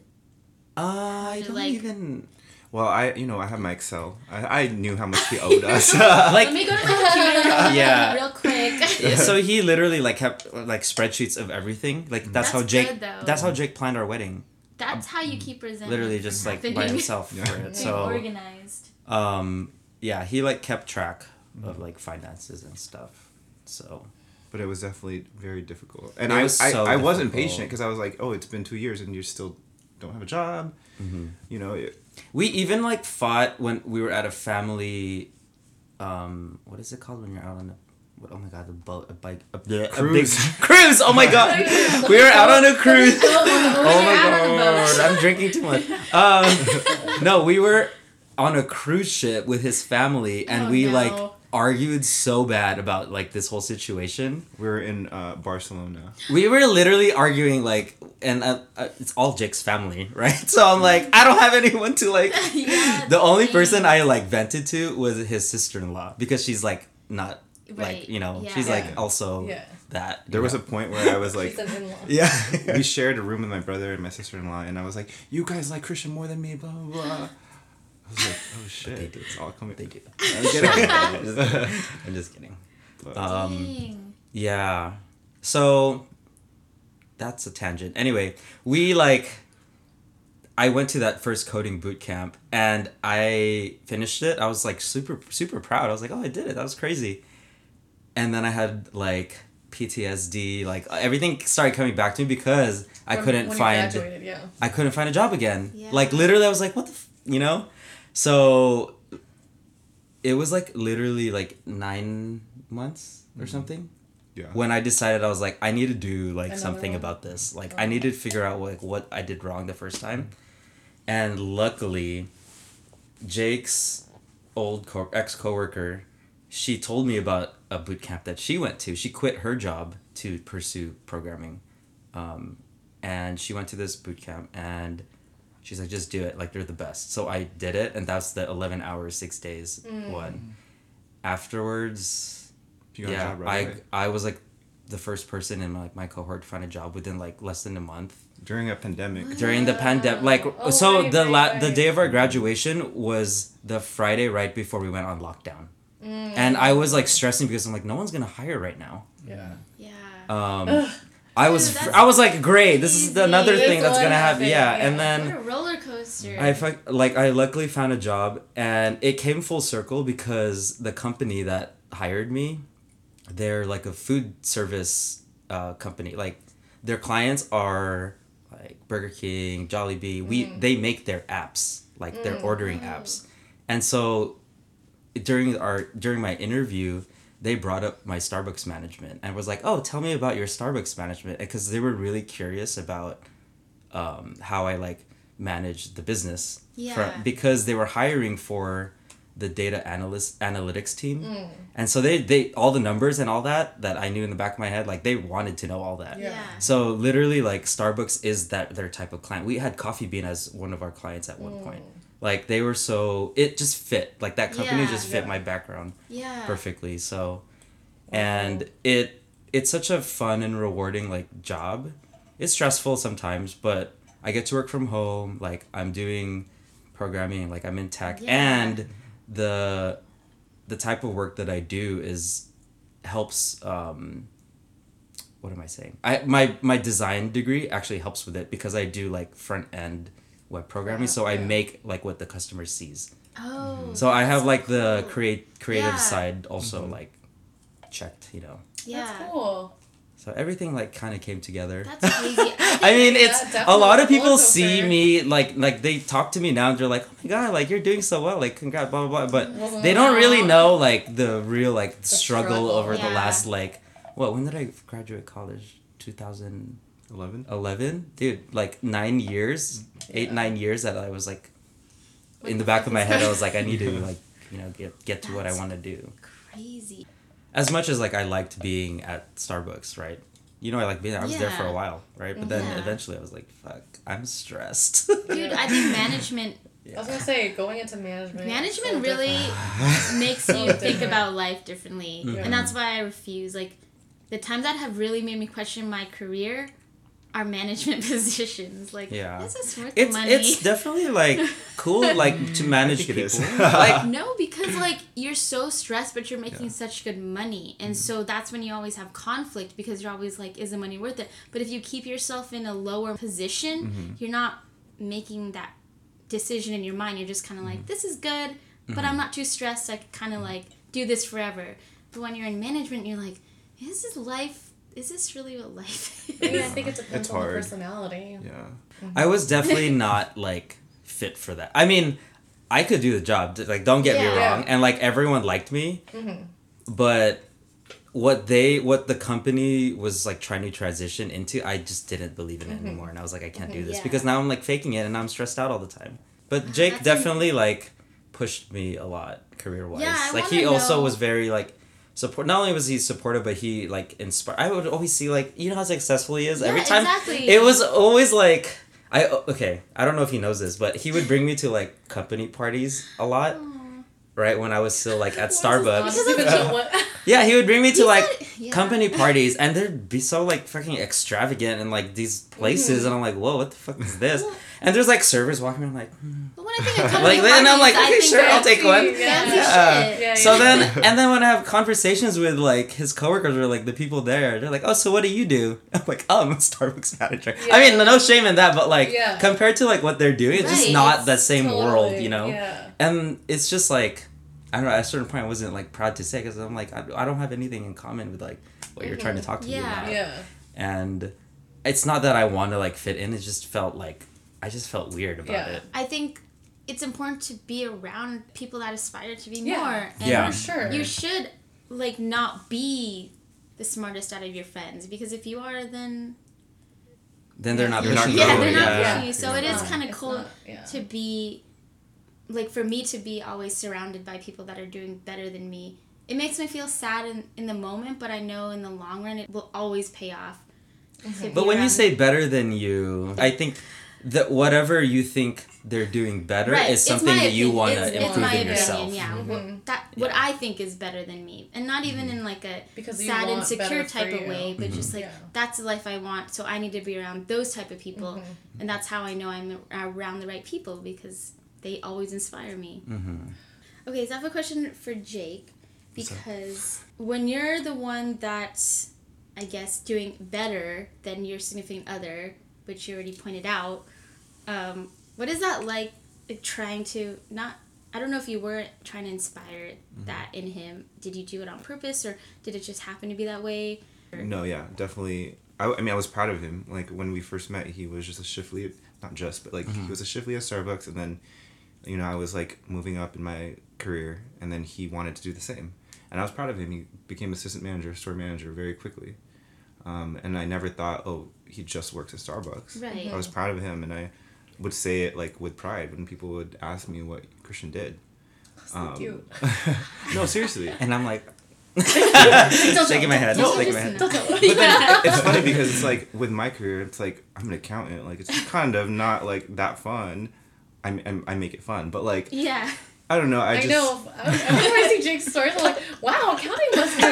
Uh, I don't like- even Well, I you know I have my Excel. I, I knew how much he owed us. like Let me go to the computer Yeah. real quick. Yeah, so he literally like kept like spreadsheets of everything. Like that's, how Jake. good, though. that's how Jake planned our wedding. That's how you keep resentment. Literally just like by himself Yeah. for it. Being So organized. um, yeah, he like kept track of like finances and stuff. So but it was definitely very difficult. And It I was I, so I wasn't patient because I was like, oh, it's been two years and you still don't have a job. Mm-hmm. You know, it, we even like fought when we were at a family. Um, what is it called when you're out on a what, oh my god, a boat, a bike, a, a Cruise. big cruise. Oh my god, we were out on a cruise. oh Oh my god, I'm drinking too much. Um, no, we were on a cruise ship with his family, and Oh, we no. like argued so bad about like this whole situation. we're in uh, Barcelona. We were literally arguing like, and uh, uh, it's all Jake's family, right? So I'm like, I don't have anyone to like. Yeah, The only person I like vented to was his sister in law because she's like not Right, like you know yeah. she's like Yeah. also Yeah. that. you There was a point where I was like, She's yeah. we shared a room with my brother and my sister in law, and I was like, you guys like Christian more than me, blah blah blah. I was like, oh shit, they do. it's all coming. they do. I'm kidding. I'm just kidding. But- Um, Dang. Yeah. So that's a tangent. Anyway, we like I went to that first coding boot camp and I finished it. I was like super super proud. I was like, "Oh, I did it. That was crazy." And then I had like PTSD, like everything started coming back to me because I When- couldn't when you find graduated, yeah. I couldn't find a job again. Yeah. Like literally I was like, "What the f-? you know?" So it was like literally like 9 months or something yeah. when I decided I was like, I need to do like Another something one? about this. Like I need to figure out like what I did wrong the first time. And luckily, Jake's old co- ex coworker, she told me about a boot camp that she went to. She quit her job to pursue programming, um, and she went to this boot camp and. She's like, just do it. Like, they're the best. So I did it, and that's the 11 hours, six days mm. one. Afterwards, You got yeah, a job right I away. I was like the first person in my, like my cohort to find a job within like less than a month during a pandemic. during the ah. pandemic. Like Oh, so, right, the right, la- the day of our graduation was the Friday right before we went on lockdown, mm. and I was like stressing because I'm like, no one's gonna hire right now. Yeah. Yeah. Um, I was Dude, I was like, great, this is another This thing that's gonna happen. happened, Yeah, yeah. and then. what a roller coaster. I fuck, like I luckily found a job and it came full circle because the company that hired me, they're like a food service uh, company. Like their clients are like Burger King, Jollibee. We mm. they make their apps like their mm. ordering mm. apps, and so during our during my interview. They brought up my Starbucks management and was like, "Oh, tell me about your Starbucks management," because they were really curious about um, how I like manage the business. Yeah. From, because they were hiring for the data analyst analytics team, and so they they all the numbers and all that that I knew in the back of my head, like they wanted to know all that. Yeah. Yeah. So literally, like Starbucks is that their type of client. We had Coffee Bean as one of our clients at one point. Like they were so it just fit. Like that company Yeah. just fit Yeah. my background Yeah. perfectly. So, and it it's such a fun and rewarding like job. It's stressful sometimes, but I get to work from home. Like I'm doing programming. Like I'm in tech, and the the type of work that I do is helps. Um, what am I saying? I my my design degree actually helps with it because I do like front end web programming. So I make like what the customer sees. Oh. So I have so like the cool. create creative Yeah. side also mm-hmm. like checked, you know. Yeah. That's cool. So everything like kind of came together. That's crazy. I I mean, it's a lot of people see me like like they talk to me now and they're like, "Oh my god, like you're doing so well, like congrats, blah blah blah." But they don't really know like the real like struggle, struggle. over the last like what? When did I graduate college? Two thousand Eleven. eleven, dude. Like nine years, eight Yeah. nine years that I was like What in the the back of my head. I was like, I need to like you know get get to what I want to do. Crazy. as much as like I liked being at Starbucks, right? You know, I like being. I was there for a while, right? But then Yeah. eventually, I was like, "Fuck, I'm stressed." Dude, I think management I was gonna say going into management. management so really different. makes So you think different. about life differently. And mm-hmm. that's why I refuse. Like the times that have really made me question my career are management positions. Like Yeah. this is worth it's money. it's definitely like cool, like to mm. manage think people. like No, because like you're so stressed, but you're making such good money, and mm-hmm. so that's when you always have conflict because you're always like, is the money worth it? But if you keep yourself in a lower position, mm-hmm. you're not making that decision in your mind. You're just kind of like, mm-hmm. this is good, but I'm not too stressed. I can kind of like do this forever. But when you're in management, you're like, is this life? Is this really what life is? I I think it depends It's on the personality. Yeah. I was definitely not like fit for that. I mean, I could do the job. Like, don't get me wrong, and like everyone liked me, Mm-hmm. but what they what the company was like trying to transition into i just didn't believe in it Mm-hmm. anymore and i was like i can't do Mhm. this Yeah. because now i'm like faking it and i'm stressed out all the time but jake that's definitely like pushed me a lot career wise Yeah, I like he wanna also was very like support not only was he supportive but he like inspired i would always see like you know how successful he is Yeah, every time exactly. it was always like i okay i don't know if he knows this but he would bring me to like company parties a lot right when i was still like at starbucks Because of Because you. what? yeah, he would bring me to He like said- yeah. company parties, and they'd be so like fucking extravagant and like these places, Mm-hmm. and I'm like, whoa, what the fuck is this? And there's like servers walking around, like, hmm. But when I think of like, and I'm like, okay, sure, I'll take one. fancy, Fancy Yeah. shit. Yeah, So then, and then when I have conversations with like his coworkers or like the people there, they're like, "Oh, so what do you do?" I'm like, "Oh, I'm a Starbucks manager." I mean, no shame in that, but like Yeah. compared to like what they're doing, it's just not it's the same world, you know. Yeah. And it's just like, I don't know. At a certain point, I wasn't like proud to say because I'm like, I, I don't have anything in common with like what you're trying to talk to me about. Yeah. And it's not that I want to like fit in. It just felt like I just felt weird about Yeah. it. I think it's important to be around people that aspire to be Yeah. more. And Yeah. For sure. You should like not be the smartest out of your friends because if you are, then Then they're not You're not pushing yeah, they're not yeah. pushing you. So it is kind of cool not- yeah. to be like for me to be always surrounded by people that are doing better than me. It makes me feel sad in, in the moment, but I know in the long run it will always pay off. to mm-hmm. But be when you say better than you, I think that whatever you think they're doing better Right, is something that you want to improve my in opinion, yourself. Yeah, Mhm. what, that what Yeah. I think is better than me, and not even in like a Because sad want insecure type of way, but just like Yeah. that's the life I want. So I need to be around those type of people, Mm-hmm. and that's how I know I'm around the right people because they always inspire me. Mm-hmm. Okay, so I have a question for Jake because when you're the one that's, I guess, doing better than your significant other, which you already pointed out, um, what is that like, like trying to not? I don't know if you were trying to inspire that in him. Did you do it on purpose, or did it just happen to be that way? No, yeah, definitely. I, I mean, I was proud of him. Like when we first met, he was just a shift lead, not just, but like he was a shift lead at Starbucks, and then, you know, I was like moving up in my career, and then he wanted to do the same, and I was proud of him. He became assistant manager, store manager, very quickly, um, and I never thought, oh, he just works at Starbucks. Right. I was proud of him, and I would say it like with pride when people would ask me what Christian did. Um, cute. no, seriously. And I'm like, shaking my head, No, shaking my head. it's funny because it's like with my career, it's like I'm an accountant. Like it's kind of not like that fun. I I, I make it fun, but like Yeah. I don't know. I, I, just know. Every time I see Jake's stories, I'm like, wow, accounting must be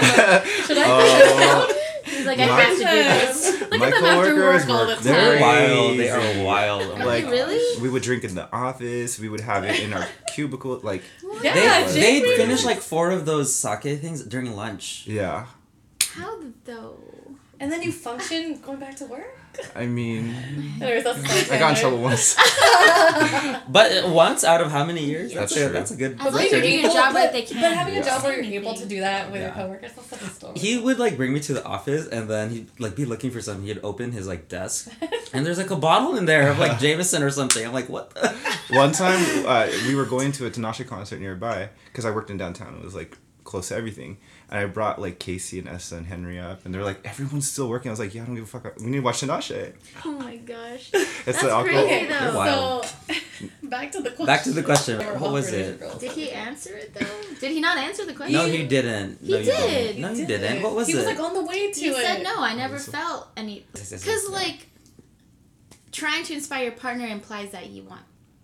should I Oh. Push He's like, My- I have to do this. Look My at them after coworkers work all were the They're wild. They Crazy. are wild. I'm Are like, they really? we would drink in the office. We would have it in our cubicle. Like Yeah, they Jake they was- finished like four of those sake things during lunch. yeah. How though? And then you function going back to work? I mean, I got in trouble once. But once out of how many years? That's a, true. That's a good. As long that's as you're doing your job but, like they can. But having a job where you're Anything. able to do that with Yeah. your coworkers, that's such a story. He would like bring me to the office and then he'd like be looking for something. He'd open his like desk and there's like a bottle in there of like Jameson or something. I'm like, what? The? One time, uh, we were going to a Tinashe concert nearby because I worked in downtown. It was like close to everything, and I brought like Casey and Essa and Henry up, and they're like, "Everyone's still working." I was like, "Yeah, I don't give a fuck. We need to watch Tinashe." Oh my gosh. It's That's the alcohol. crazy, Okay, though. wild. so back to the question. Back to the question. They What was it? Did he answer it though? Did he not answer the question? No, he didn't. He no, you did. Didn't. No, you didn't. What was he it? He was like on the way to He it. said no. I never was felt any. Because like, trying to inspire your partner implies that you want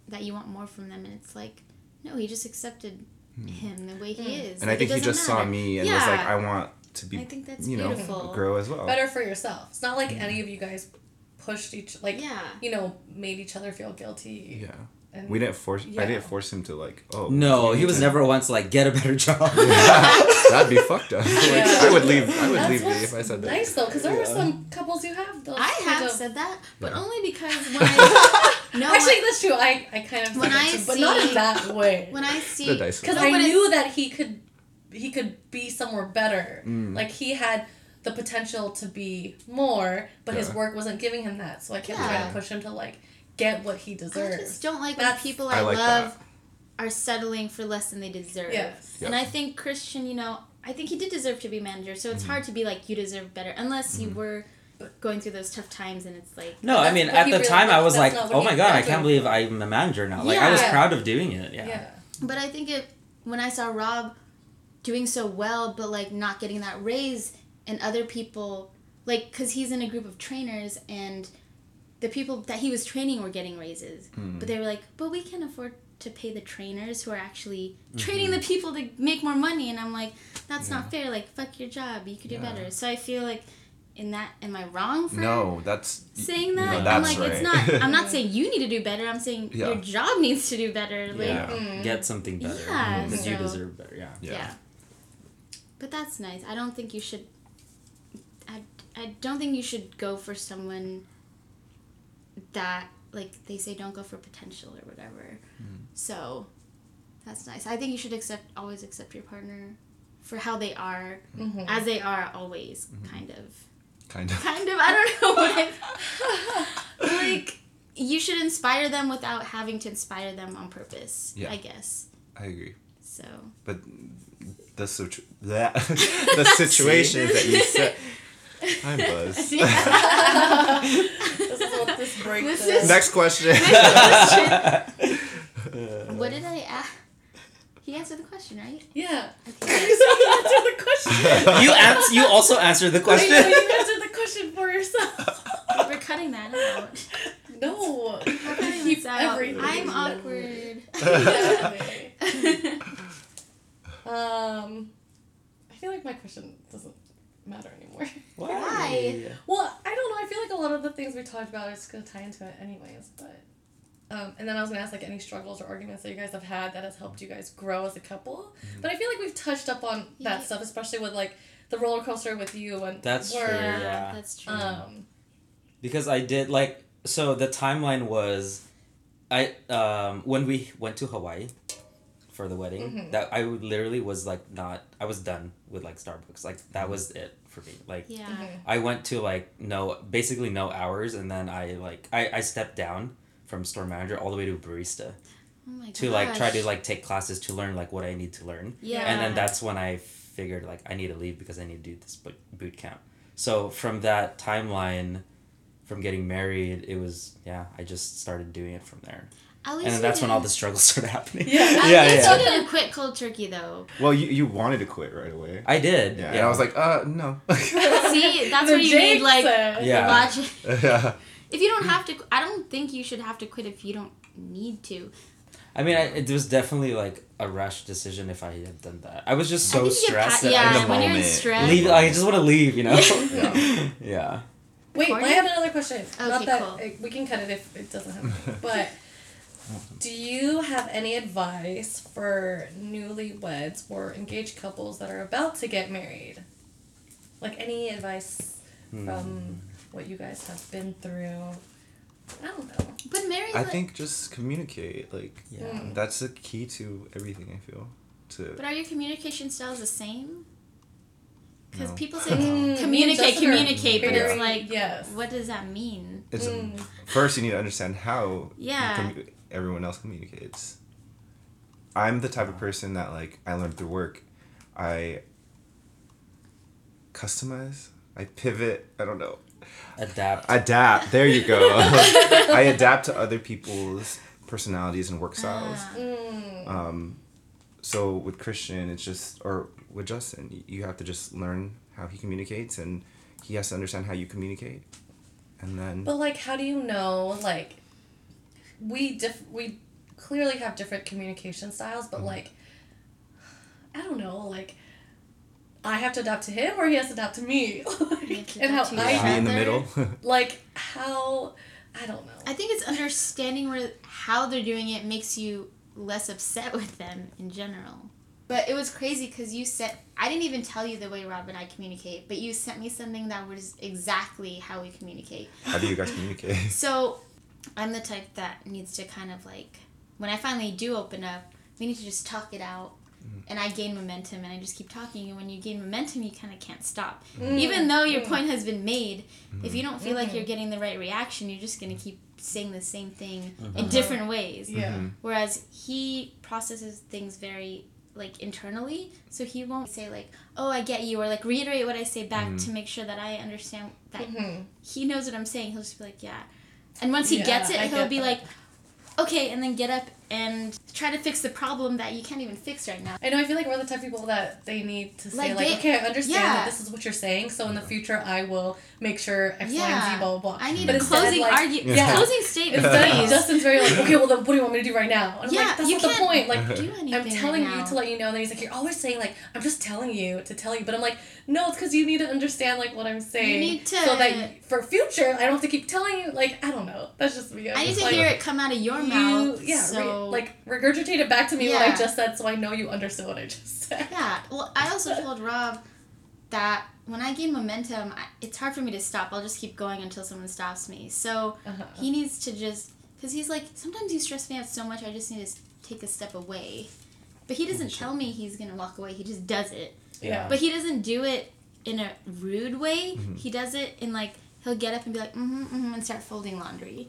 that you want more from them, and it's like, no, he just accepted him the way he Mm. is. And I think he doesn't just saw me and yeah. was like, "I want to be, I think that's you know, beautiful. grow as well." better for yourself. It's not like any of you guys pushed each like Yeah. you know made each other feel guilty. Yeah, And we didn't force. Yeah. I didn't force him to like. Oh no, he was to- never once like get a better job. That'd be fucked up. Like, Yeah. I would leave. I would That's leave what's if I said that. nice though, because there are Yeah. some couples who have those. I have of- said that, but Yeah. only because when I no Actually, that's true. I, I kind of When said I it too, but not in that way. when I see The dice. Because I knew that he could, he could be somewhere better. Mm. Like he had the potential to be more, but his work wasn't giving him that. So I kept Yeah. trying to push him to like get what he deserves. I deserves. just don't like when people I, I like love that. are settling for less than they deserve. Yes. And I think Christian, you know, I think he did deserve to be manager, so it's mm-hmm. hard to be like you deserve better unless you mm-hmm. were going through those tough times and it's like No, I mean at the really- time I was like, oh my god, I can't believe I'm a manager now. Like I was proud of doing it. Yeah. yeah. But I think it when I saw Rob doing so well, but like not getting that raise, and other people like because he's in a group of trainers and the people that he was training were getting raises, but they were like, but we can afford to pay the trainers who are actually training the people to make more money, and I'm like, that's not fair. Like fuck your job, you could do Yeah. better. So I feel like. In that, am I wrong for No, that's saying that? No, I'm that's like, it's not. I'm not saying you need to do better. I'm saying Yeah. your job needs to do better. Like, Yeah. Mm. Get something better. Yeah, Because you deserve better. Yeah. Yeah. Yeah. But that's nice. I don't think you should. I, I don't think you should go for someone that, like, they say don't go for potential or whatever. So that's nice. I think you should accept, always accept your partner for how they are, Mhm. as they are always, kind of. kind of. Kind of. I don't know what I. like, you should inspire them without having to inspire them on purpose, Yeah. I guess. I agree. So. But the situ- that the situations that you set. I'm buzzed. This is what this break This is. is- Next question. What did I ask? He answered the question, right? Yeah. Okay. you answered the question. you ans- You also answered the I know question. you answered the question for yourself. We're cutting that out. No. We're cutting Keep this out. everything. I'm awkward. um, I feel like my question doesn't matter anymore. Why? Well, I don't know. I feel like a lot of the things we talked about is gonna tie into it anyways. But um, and then I was gonna ask like any struggles or arguments that you guys have had that has helped you guys grow as a couple. But I feel like we've touched up on that Yeah. stuff, especially with like the roller coaster with you and That's work. true, yeah. that's true. Um, because I did like so the timeline was I um when we went to Hawaii for the wedding Mhm. that I literally was like not I was done with like Starbucks like that was it for me like yeah. mhm. I went to like no basically no hours and then I like I, I stepped down from store manager all the way to barista Oh my to like try to like take classes to learn like what I need to learn Yeah. and then that's when I figured like I need to leave because I need to do this boot boot camp. So from that timeline, from getting married, it was yeah I just started doing it from there. At least and then you that's when all the struggles started happening. Yeah. At Yeah, least yeah. you didn't quit cold turkey though. Well, you, you wanted to quit right away. I did. yeah, Yeah, and I was like, uh, no. See, that's The where you Jake need like said- Yeah. logic. yeah. If you don't have to, I don't think you should have to quit if you don't need to. I mean, I, it was definitely like a rash decision if I had done that. I was just so think you get stressed pa- yeah, in the when you're in stress. leave. I just want to leave. You know. Yeah. yeah. Wait, Courtney? I have another question. Not Okay, that cool. uh, we can cut it if it doesn't have. But do you have any advice for newlyweds or engaged couples that are about to get married? Like any advice Hmm. from what you guys have been through? I don't know. But Mary, I like- think just communicate. Like, Yeah. Mm. that's the key to everything, I feel. To But are your communication styles the same? Because No. people say Mm, communicate, communicate, but it's like, yes. what does that mean? it's Mm. first you need to understand how you Yeah. commu- everyone else communicates. I'm the type of person that like I learned through work. I customize. I pivot. I don't know. Adapt. Adapt. There you go. I adapt to other people's personalities and work styles. Ah. Mm. Um, so with Christian, it's just or with Justin, you have to just learn how he communicates, and he has to understand how you communicate, and then But like, how do you know? Like, we diff- we clearly have different communication styles, Mm-hmm. but like, I don't know. Like, I have to adapt to him, or he has to adapt to me. You have to and how adapt to I be in the middle. like how I don't know. I think it's understanding where how they're doing it makes you less upset with them in general. But it was crazy because you said I didn't even tell you the way Rob and I communicate, but you sent me something that was exactly how we communicate. how do you guys communicate? So I'm the type that needs to kind of like when I finally do open up, we need to just talk it out. And I gain momentum and I just keep talking and when you gain momentum you kind of can't stop. Mm. Even though your Mm. point has been made, if you don't feel like Mhm. you're getting the right reaction, you're just going to keep saying the same thing in Uh-huh. different ways. Yeah. Mhm. Whereas he processes things very like internally, so he won't say like, "Oh, I get you," or like reiterate what I say back Mhm. to make sure that I understand that Mhm. he knows what I'm saying. He'll just be like, "Yeah," and once he Yeah, gets it, I he'll get be that. like, "Okay," and then get up and try to fix the problem that you can't even fix right now. I know. I feel like we're the type of people that they need to say Like, like, they- okay, I understand yeah. that this is what you're saying. So in the future, I will make sure X, Y, and Yeah. Z, blah blah blah. I need But a closing like, argument, yeah. closing statement, Instead. Justin's very like, okay, well then, what do you want me to do right now? And I'm Yeah, like, that's you not the can't point. Like, do anything I'm telling right you now. to let you know. And then he's like, you're always saying like, I'm just telling you to tell you, but I'm like, no, it's because you need to understand like what I'm saying. You need to so that you- for future, I don't have to keep telling you. Like, I don't know. That's just me. I'm I need to like, hear it come out of your you, mouth. yeah, so like regurgitate it back to me what I just said, so I know you understood what I just said. Yeah. Well, I also told Rob that when I gain momentum, I, it's hard for me to stop. I'll just keep going until someone stops me. So Uh-huh. he needs to just, because he's like, sometimes you stress me out so much, I just need to take a step away. But he doesn't tell me he's gonna walk away. He just does it. Yeah. But he doesn't do it in a rude way. He does it in like he'll get up and be like, mm-hmm, mm-hmm, and start folding laundry.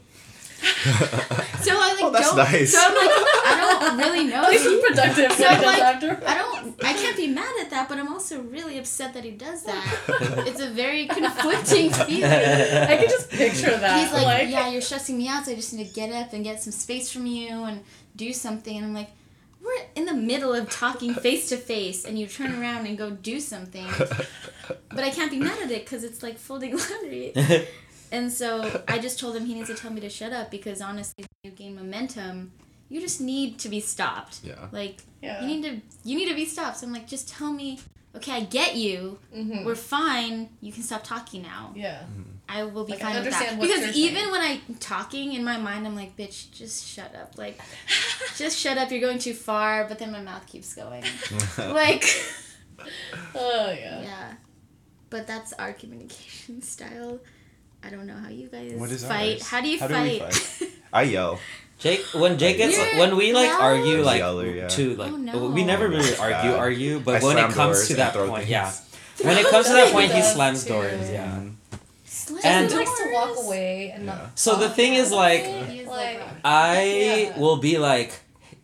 So I like Oh, that's don't. nice. So I'm like, I don't really know. At if least he- he's productive So I'm does like, after. I don't. I can't be mad at that, but I'm also really upset that he does that. It's a very conflicting feeling. I can just picture that. He's like, yeah, you're stressing me out, so I just need to get up and get some space from you and do something. And I'm like, we're in the middle of talking face to face, and you turn around and go do something. But I can't be mad at it because it's like folding laundry. And so I just told him he needs to tell me to shut up because honestly, when you gain momentum, you just need to be stopped. Yeah. Like Yeah. you need to you need to be stopped. So I'm like, just tell me, okay, I get you. Mhm. We're fine. You can stop talking now. Yeah. I will be Like, I fine with that. understand what Because even saying. when I'm talking in my mind, I'm like, bitch, just shut up. Like, just shut up. You're going too far. But then my mouth keeps going. like, Oh yeah. yeah. But that's our communication style. I don't know how you guys What is fight. ours? How do you How do we fight? fight? I yell. Jake, when Jake gets You're when we like loud? argue like Yeller, yeah. to like Oh, no. we never really argue Yeah. argue, but I when it comes to that point, yeah. When it comes to that point, he slams too. doors. Yeah. Mhm. Slam And- he likes to walk away and not. Yeah. So the thing is, like, it, He is like, like I Yeah. will be like,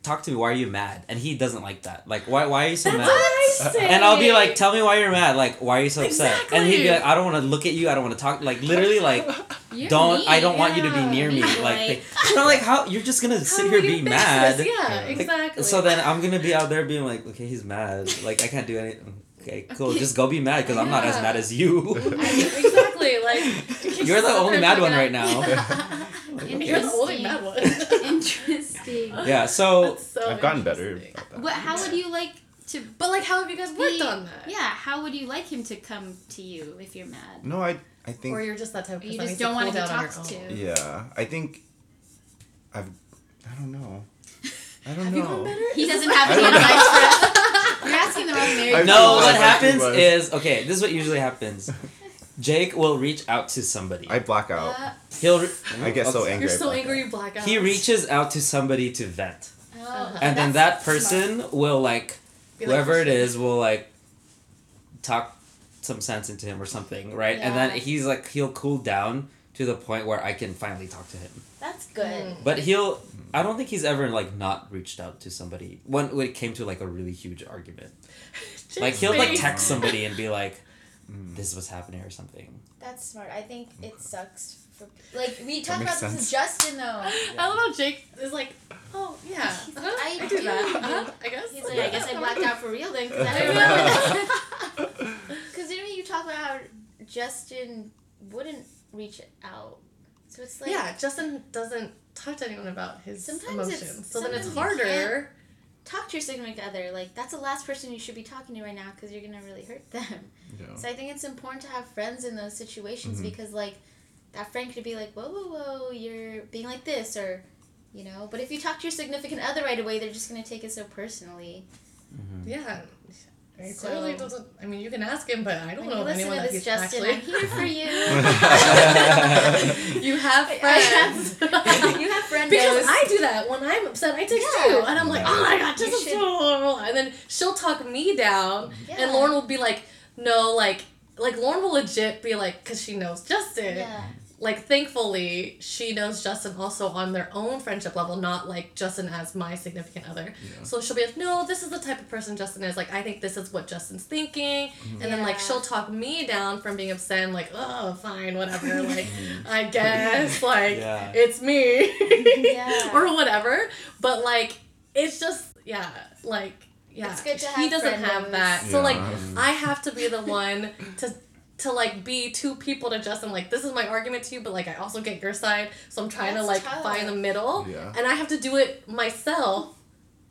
talk to me. Why are you mad? And he doesn't like that. Like, why why are you so That's mad? what I uh, uh, say. And I'll be like, tell me why you're mad. Like, why are you so upset? And he'd be like, I don't want to look at you. I don't want to talk. Like, literally, like, You're don't. I don't want you to be near me. Like- Like, you know, like how you're just gonna sit here being mad. this? Yeah, Like, exactly. So then I'm gonna be out there being like, okay, he's mad. Like I can't do anything. Okay, cool. Just go be mad because I'm not as mad as you. exactly. Like You're the only mad one right now. You're the only mad one. Interesting. Yeah. So so I've gotten better interesting. about that. What? How would you like to? But like, how have you guys worked on that? Yeah. How would you like him to come to you if you're mad? No, I I think Or you're just that type of person. You just don't want to be down on talked your to. yeah, I think I've I don't know. I don't Have know. you? He doesn't have I any don't advice for us. You're asking the wrong married no, what happens is okay. This is what usually happens. Jake will reach out to somebody. I black out. Uh, He'll. Re- I get so angry. You're so angry out. you black out. He reaches out to somebody to vent, oh, and then that person smart. will like like, whoever it "Oh, shit." is will like talk some sense into him or something, right? And then he's like he'll cool down to the point where I can finally talk to him. That's good. Mm. But he'll I don't think he's ever like not reached out to somebody when when it came to like a really huge argument. Like he'll like text somebody and be like, Mm. "This is what's happening" or something. That's smart. I think it sucks. For, like we That talked makes about this with Justin though. I love how Jake is like, oh yeah, He's uh-huh, like, I, I do do. that. Uh-huh, I guess. He's like, I guess I blacked out for real then because I don't know. know. Because didn't you talk about how Justin wouldn't reach out? So it's like yeah, Justin doesn't talk to anyone about his Sometimes emotions, so then it's sometimes you harder. Talk to your significant other. Like that's the last person you should be talking to right now because you're gonna really hurt them. Yeah. So I think it's important to have friends in those situations Mhm. because like that friend could be like, whoa, whoa, whoa, you're being like this or. You know, but if you talk to your significant other right away, they're just gonna take it so personally. Yeah. He So- clearly doesn't. I mean, you can ask him, but I don't know you of listen anyone to that this, he's Justin, actually. I'm here for you. you have I- I friends. you have friends. Because I do that when I'm upset. I text Yeah. you, and I'm like, "Oh my god, You just should- and then she'll talk me down, Yeah. and Lauren will be like, "No, like, like Lauren will legit be like, because she knows Justin. Yeah. Like, thankfully, she knows Justin also on their own friendship level, not like Justin as my significant other. Yeah. So she'll be like, "No, this is the type of person Justin is. Like, I think this is what Justin's thinking." Mm-hmm. And then like she'll talk me down from being upset, and like, "Oh, fine, whatever." Like, I guess like Yeah. it's me. Yeah. or whatever. But like it's just yeah, like yeah. It's good to he doesn't friend have knows. that. So like I have to be the one to to like be two people to Justin like this is my argument to you but like I also get your side so I'm trying to like tough. find the middle Yeah. and I have to do it myself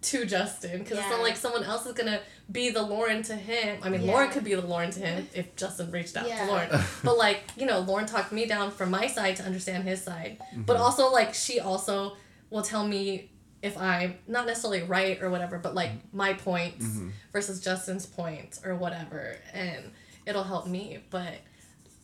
to Justin because it's Yeah. not like someone else is gonna be the Lauren to him. I mean, Yeah. Lauren could be the Lauren to him if Justin reached out Yeah. to Lauren. But like, you know, Lauren talked me down from my side to understand his side. But Mm-hmm. also like she also will tell me if I'm not necessarily right or whatever, but like my points Mm-hmm. versus Justin's points or whatever. And it'll help me. But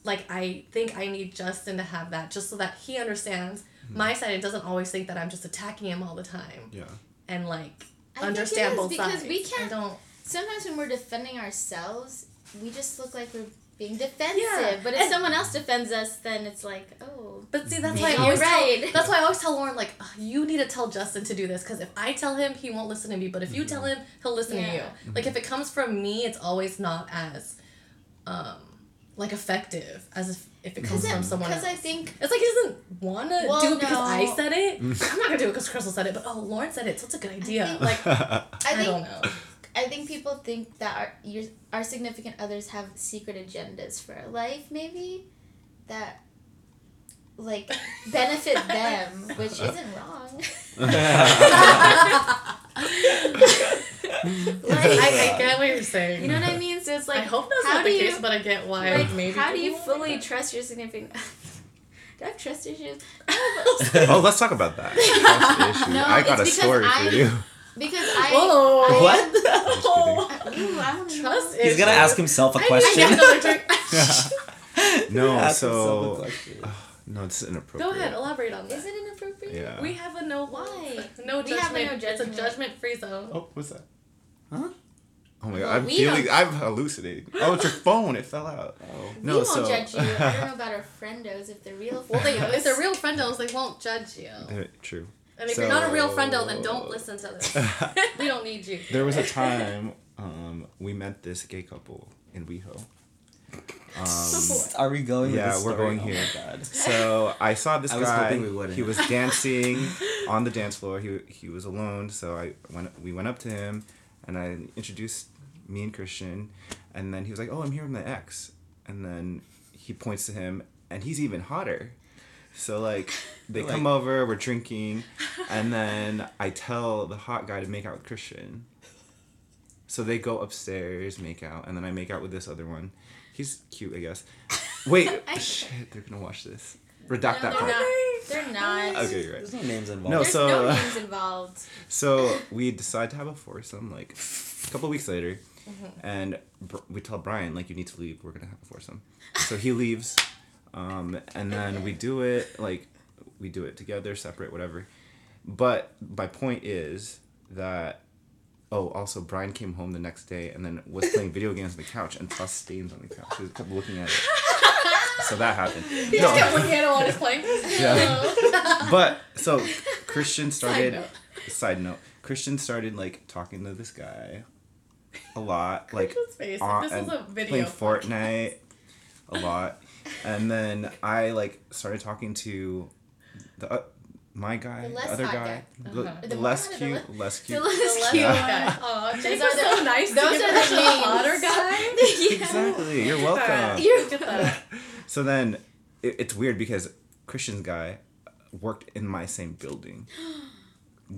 like I think I need Justin to have that just so that he understands Mm-hmm. my side and doesn't always think that I'm just attacking him all the time Yeah. and like I think understand it is both because sides. we can't- I don't. Sometimes when we're defending ourselves, we just look like we're being defensive. Yeah, But if and- someone else defends us, then it's like, oh. But see, that's why I always right. tell. That's why I always tell Lauren like, you need to tell Justin to do this because if I tell him, he won't listen to me. But if you tell him, he'll listen to you. Yeah. Like if it comes from me, it's always not as, um, like effective as if, if it comes Because from someone else. I think It's like he doesn't want to Well, do it because no. I said it. I'm not gonna do it because Crystal said it. But oh, Lauren said it, so it's a good idea. think- like I I, don't know. I think people think that our your our significant others have secret agendas for our life, maybe that like benefit them, which isn't wrong. like, I, I get what you're saying. you know what I mean? So it's like I hope that's how not the do case, you- but I get why. like maybe how do you people like fully trust your significant do I have trust issues? oh, let's talk about that. Trust issue. No, I got a because story I'm- for you. Because I Whoa! I- What? Ooh, I wanna know. Trust He's gonna ask himself a question. need another drink. No, Ask so no, it's inappropriate. Go ahead, elaborate on that. Is it inappropriate? Yeah. We have a no. Why? No We have a judgment. no It's a judgment-free zone. Oh, what's that? Huh? Oh my god, Well, I'm feeling. don't- I'm hallucinating. Oh, it's your phone. It fell out. Oh. No, we won't so judge you. I don't know about our friendos if they're real Well, they, friendos. if they're real friendos, they won't judge you. Uh, True. And if you're not a real friendo, then don't listen to this. we don't need you. There was a time um, we met this gay couple in WeHo. Um, Are we going? with Yeah, we're going Oh here. So I saw this I guy. hoping we. He was dancing on the dance floor. He he was alone. So I went. We went up to him, and I introduced me and Christian, and then he was like, "Oh, I'm here with my ex," and then he points to him, and he's even hotter. So like they Like- come over, we're drinking, and then I tell the hot guy to make out with Christian. So they go upstairs, make out, and then I make out with this other one. He's cute, I guess. Wait, shit, they're gonna watch this. Redact that part. not. They're not. Okay, you're right. There's no names involved. No, There's so- no names involved. So we decide to have a foursome like a couple weeks later, Mm-hmm. and Br- we tell Brian like you need to leave. We're gonna have a foursome. So he leaves, um, and then we do it like we do it together, separate, whatever. But my point is that oh, also Brian came home the next day and then was playing video games on the couch and saw stains on the couch. He kept looking at it. So that happened. He just kept looking at it while he's. Yeah. but so Christian started note. side note. Christian started like talking to this guy a lot, like Christian's face. on- This is a video playing podcast. Fortnite a lot, and then I like started talking to the uh, my guy, The the, other guy, guy. the, Uh-huh. the The less more- the cute, le- less The cute. less Cute cute guy. one. Aw, Those Jake's are so nice. to those are the a names. hotter guy. Exactly. You're welcome. You're Look at that. So then it, it's weird because Christian's guy worked in my same building.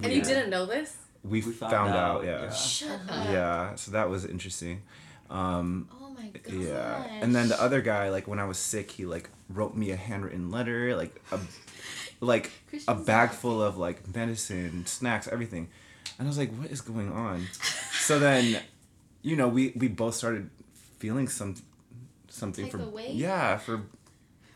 And you didn't know this? We, We found, found out, out, yeah. yeah. Shut yeah. so that was interesting. Um, Oh my god. yeah. And then the other guy, like when I was sick, he like wrote me a handwritten letter, like a like a bag full of like medicine, snacks, everything. And I was like, what is going on? so then, you know, we we both started feeling some something Type for of way? yeah for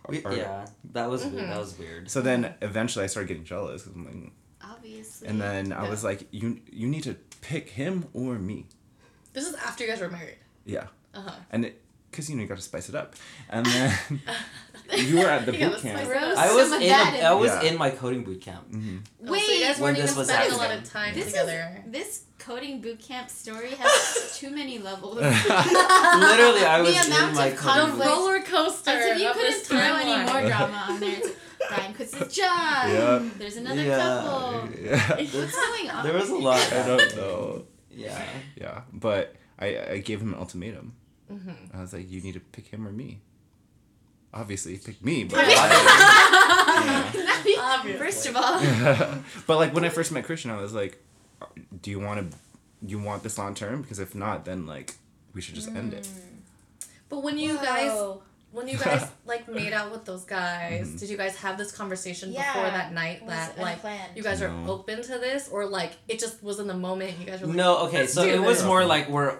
We- or- yeah, that was Mm-hmm. weird. That was weird. So then eventually I started getting jealous 'cause I'm like, Obviously. and then I Yeah. was like, you you need to pick him or me. This is after you guys were married. Yeah. Uh huh. And it, cause you know you got to spice it up, and then you were at the boot camp. spice it up. I was in that a, in I was Yeah. in my coding boot camp. Mm-hmm. Oh, Wait, so you guys weren't this even spending a lot of time this together. is this coding boot camp story has too many levels. Literally, I was The in amount my of coding conflict. boot. roller coaster. As if you of couldn't this throw any more drama on there. It's Brian quits his job. Yep. There's another Yeah. couple. Yeah. What's going on? There was a lot. I don't know. Yeah. Yeah, but I I gave him an ultimatum. Mm-hmm. I was like, you need to pick him or me. Obviously, he picked me, but Obviously. First of all, but like when I first met Christian, I was like, do you want to, you want this long term? Because if not, then like we should just end it. But when you guys when you guys like made out with those guys, Mm-hmm. did you guys have this conversation Yeah. before that night Was that like unplanned. you guys are No. open to this or like it just was in the moment you guys were like No, okay, Let's so do it was more like we're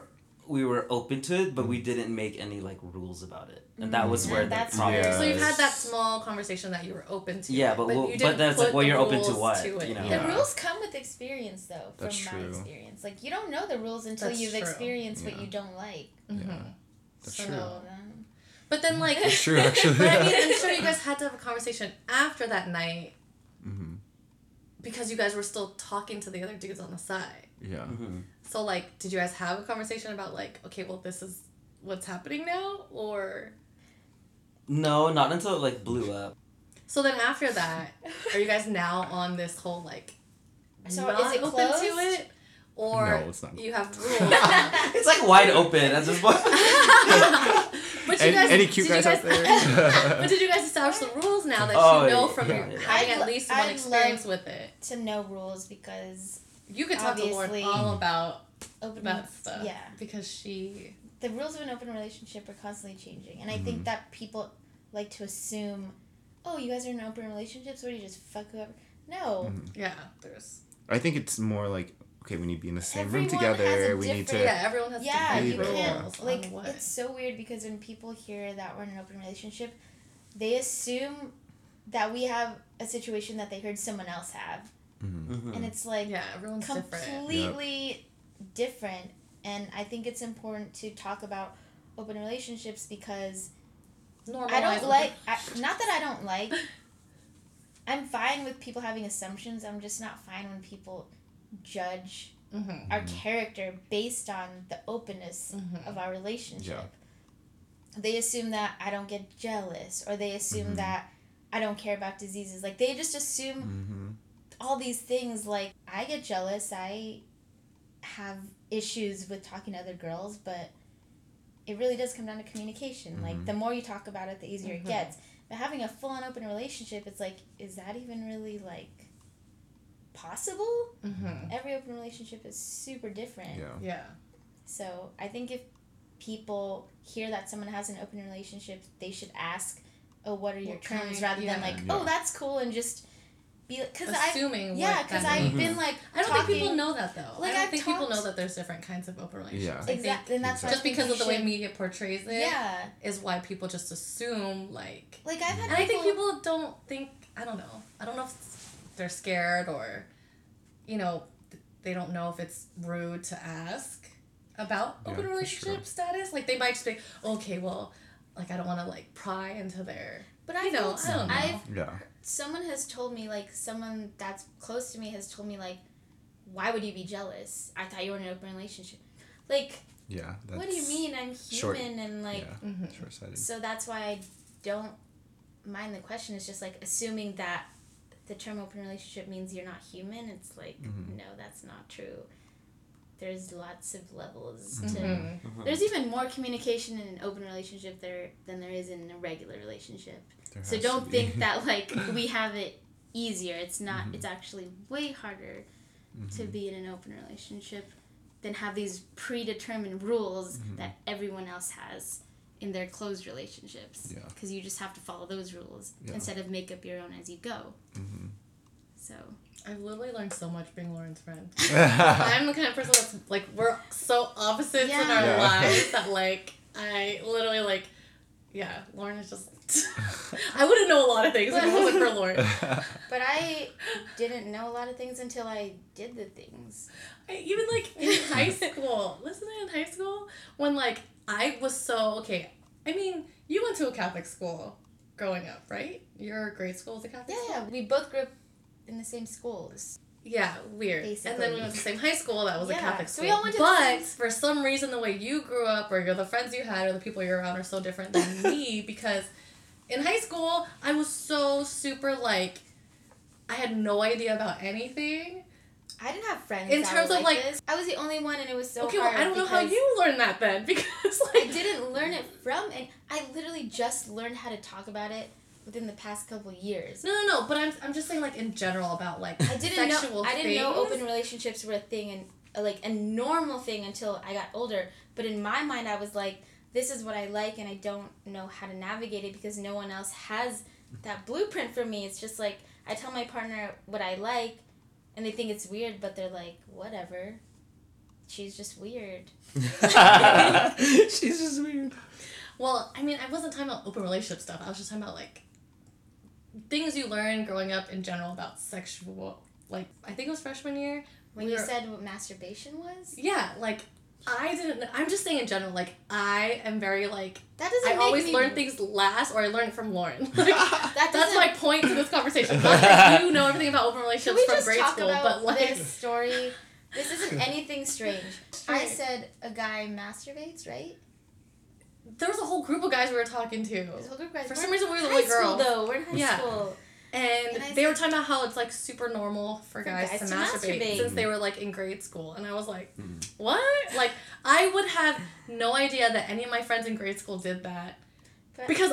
we were open to it, but we didn't make any like rules about it, and that was Mm, where the that's problem. Yeah. So you've had that small conversation that you were open to. Yeah, but we'll- you but that's like, well, you're open to what, to you know? The rules come with experience, though, from That's my true. experience. Like, you don't know the rules until That's you've true. experienced what you don't like. Mhm. That's So- true. um, But then like That's true, actually. But I mean, I'm sure you guys had to have a conversation after that night hmm because you guys were still talking to the other dudes on the side. Yeah. Mhm. So like, did you guys have a conversation about like, okay, well, this is what's happening now, or No, not until it like blew up. so then after that, are you guys now on this whole like, So not is it open to it, or No, it's not you have rules? It's like wide open at this point. but you guys, any cute did you guys out but did you guys establish the rules now that Oh, you know yeah, from yeah, yeah. having I'd at least one I'd experience love- with it? to know rules because You could talk to Lauren all about open that stuff. yeah Because she. the rules of an open relationship are constantly changing and i Mhm. think that people like to assume oh you guys are in an open relationship so what do you just fuck whoever no Mhm. Yeah, there's. I think it's more like okay, we need to be in the same Everyone room has a together. We need to. Yeah, everyone has yeah different you Yeah. can't like what. it's so weird because when people hear that we're in an open relationship they assume that we have a situation that they heard someone else have Mhm. Mhm. and it's like yeah, everyone's different. completely different and i think it's important to talk about open relationships because Normalize i don't open- like I, not that i don't like I'm fine with people having assumptions. I'm just not fine when people judge Mm-hmm. our character based on the openness Mhm. of our relationship. Yeah. They assume that I don't get jealous, or they assume Mhm. that I don't care about diseases. Like they just assume Mm-hmm. All these things. Like I get jealous. I have issues with talking to other girls, but it really does come down to communication. Like Mhm. the more you talk about it, the easier Mhm. it gets. But having a full and open relationship, it's like, is that even really like possible? Mm-hmm. Every open relationship is super different. Yeah. Yeah. So I think if people hear that someone has an open relationship, they should ask, "Oh, what are your What terms?" kind- rather than like, Yeah. "Oh, that's cool," and just be because I've, yeah because I've means. been like I don't talking, think people know that though. Like, I don't I've think people know that there's different kinds of open relationships. Yeah. I exactly, and that's why Just because of the way media portrays it Yeah, is why people just assume like. like I've had And I think people don't think. I don't know. I don't know if they're scared or, you know, they don't know if it's rude to ask about Yeah, open for relationship sure. status. Like they might just be, okay, well, like I don't want to like pry into their. but I you know, feel I don't know. I've Yeah. Someone has told me like someone that's close to me has told me like, why would you be jealous? I thought you were in an open relationship. Like, Yeah. That's what do you mean? I'm human short- and like. yeah. Mhm. Short sighted. So that's why I don't mind the question. It's just like assuming that the term open relationship means you're not human. It's like, Mhm. no, that's not true. There's lots of levels to. Mhm. There's even more communication in an open relationship there than there is in a regular relationship. There So don't think that like we have it easier. It's not. Mhm. It's actually way harder to Mhm. be in an open relationship than have these predetermined rules Mhm. that everyone else has in their closed relationships. Yeah. Because you just have to follow those rules Yeah. instead of make up your own as you go. So I've literally learned so much being Lauren's friend. I'm the kind of person that's like we're so opposites in our Yeah. lives that like I literally like yeah, Lauren is just I wouldn't know a lot of things if it wasn't for Lauren. But I didn't know a lot of things until I did the things. I, even like in high school, listen in high school when like I was so okay. I mean, you went to a Catholic school growing up, right? Your grade school was a Catholic Yeah, school. yeah. We both grew up in the same schools. Yeah, weird. And then we went to the same high school that was a Yeah, Catholic so school. we all went to the but for some reason, the way you grew up or the friends you had or the people you're around are so different than me because in high school, I was so super like, I had no idea about anything. I didn't have friends. In terms of, like. I was the only one, and it was so okay, well. I don't know how you learned that then because like I didn't learn it from, and I literally just learned how to talk about it within the past couple years. No, no, no. But I'm, I'm just saying, like in general, about like I didn't know. sexual I didn't know open relationships were a thing and uh, like a normal thing until I got older. But in my mind, I was like, this is what I like, and I don't know how to navigate it because no one else has that blueprint for me. It's just like I tell my partner what I like, and they think it's weird, but they're like, whatever. She's just weird. She's just weird. Well, I mean, I wasn't talking about open relationship stuff. I was just talking about like things you learn growing up in general about sexual. Like I think it was freshman year. When we you were- said what masturbation was, yeah, like I didn't. know- I'm just saying in general. Like I am very like that doesn't. I make always me, learn things last, or I learn it from Lauren. Like, That that's my point to this conversation. Not that you know everything about open Can relationships we from just grade talk school, about but like this story? This isn't anything strange. I said a guy masturbates, right? There was a whole group of guys we were talking to. There's a whole group of guys. For We're some reason, we were the high only school girls. though. We're in high Yeah. school. And, And I they were talking about how it's like super normal for, For guys, guys to, to masturbate, masturbate. since they were like in grade school. And I was like, Mhm. what? Like, I would have no idea that any of my friends in grade school did that. But- because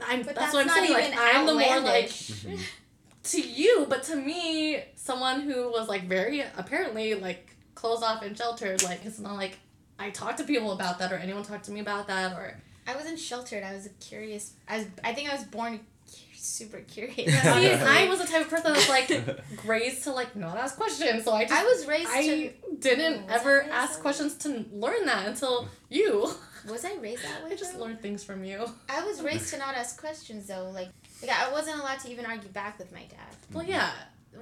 I'm, But that's, that's, what I'm saying. Like, even I'm the more like, outlandish. Mhm. to you, but to me, someone who was like very apparently like closed off and sheltered, like, it's not like I talked to people about that or anyone talked to me about that or. I wasn't sheltered. I was a curious. I was. I think I was born super curious. See. I was the type of person that's like raised to like not ask questions, so I just I was raised I to. didn't Oh, was ever I ask questions to learn that until you. Was I raised that way? I just though? learned things from you. I was raised to not ask questions though. Like, like I wasn't allowed to even argue back with my dad. Well, yeah,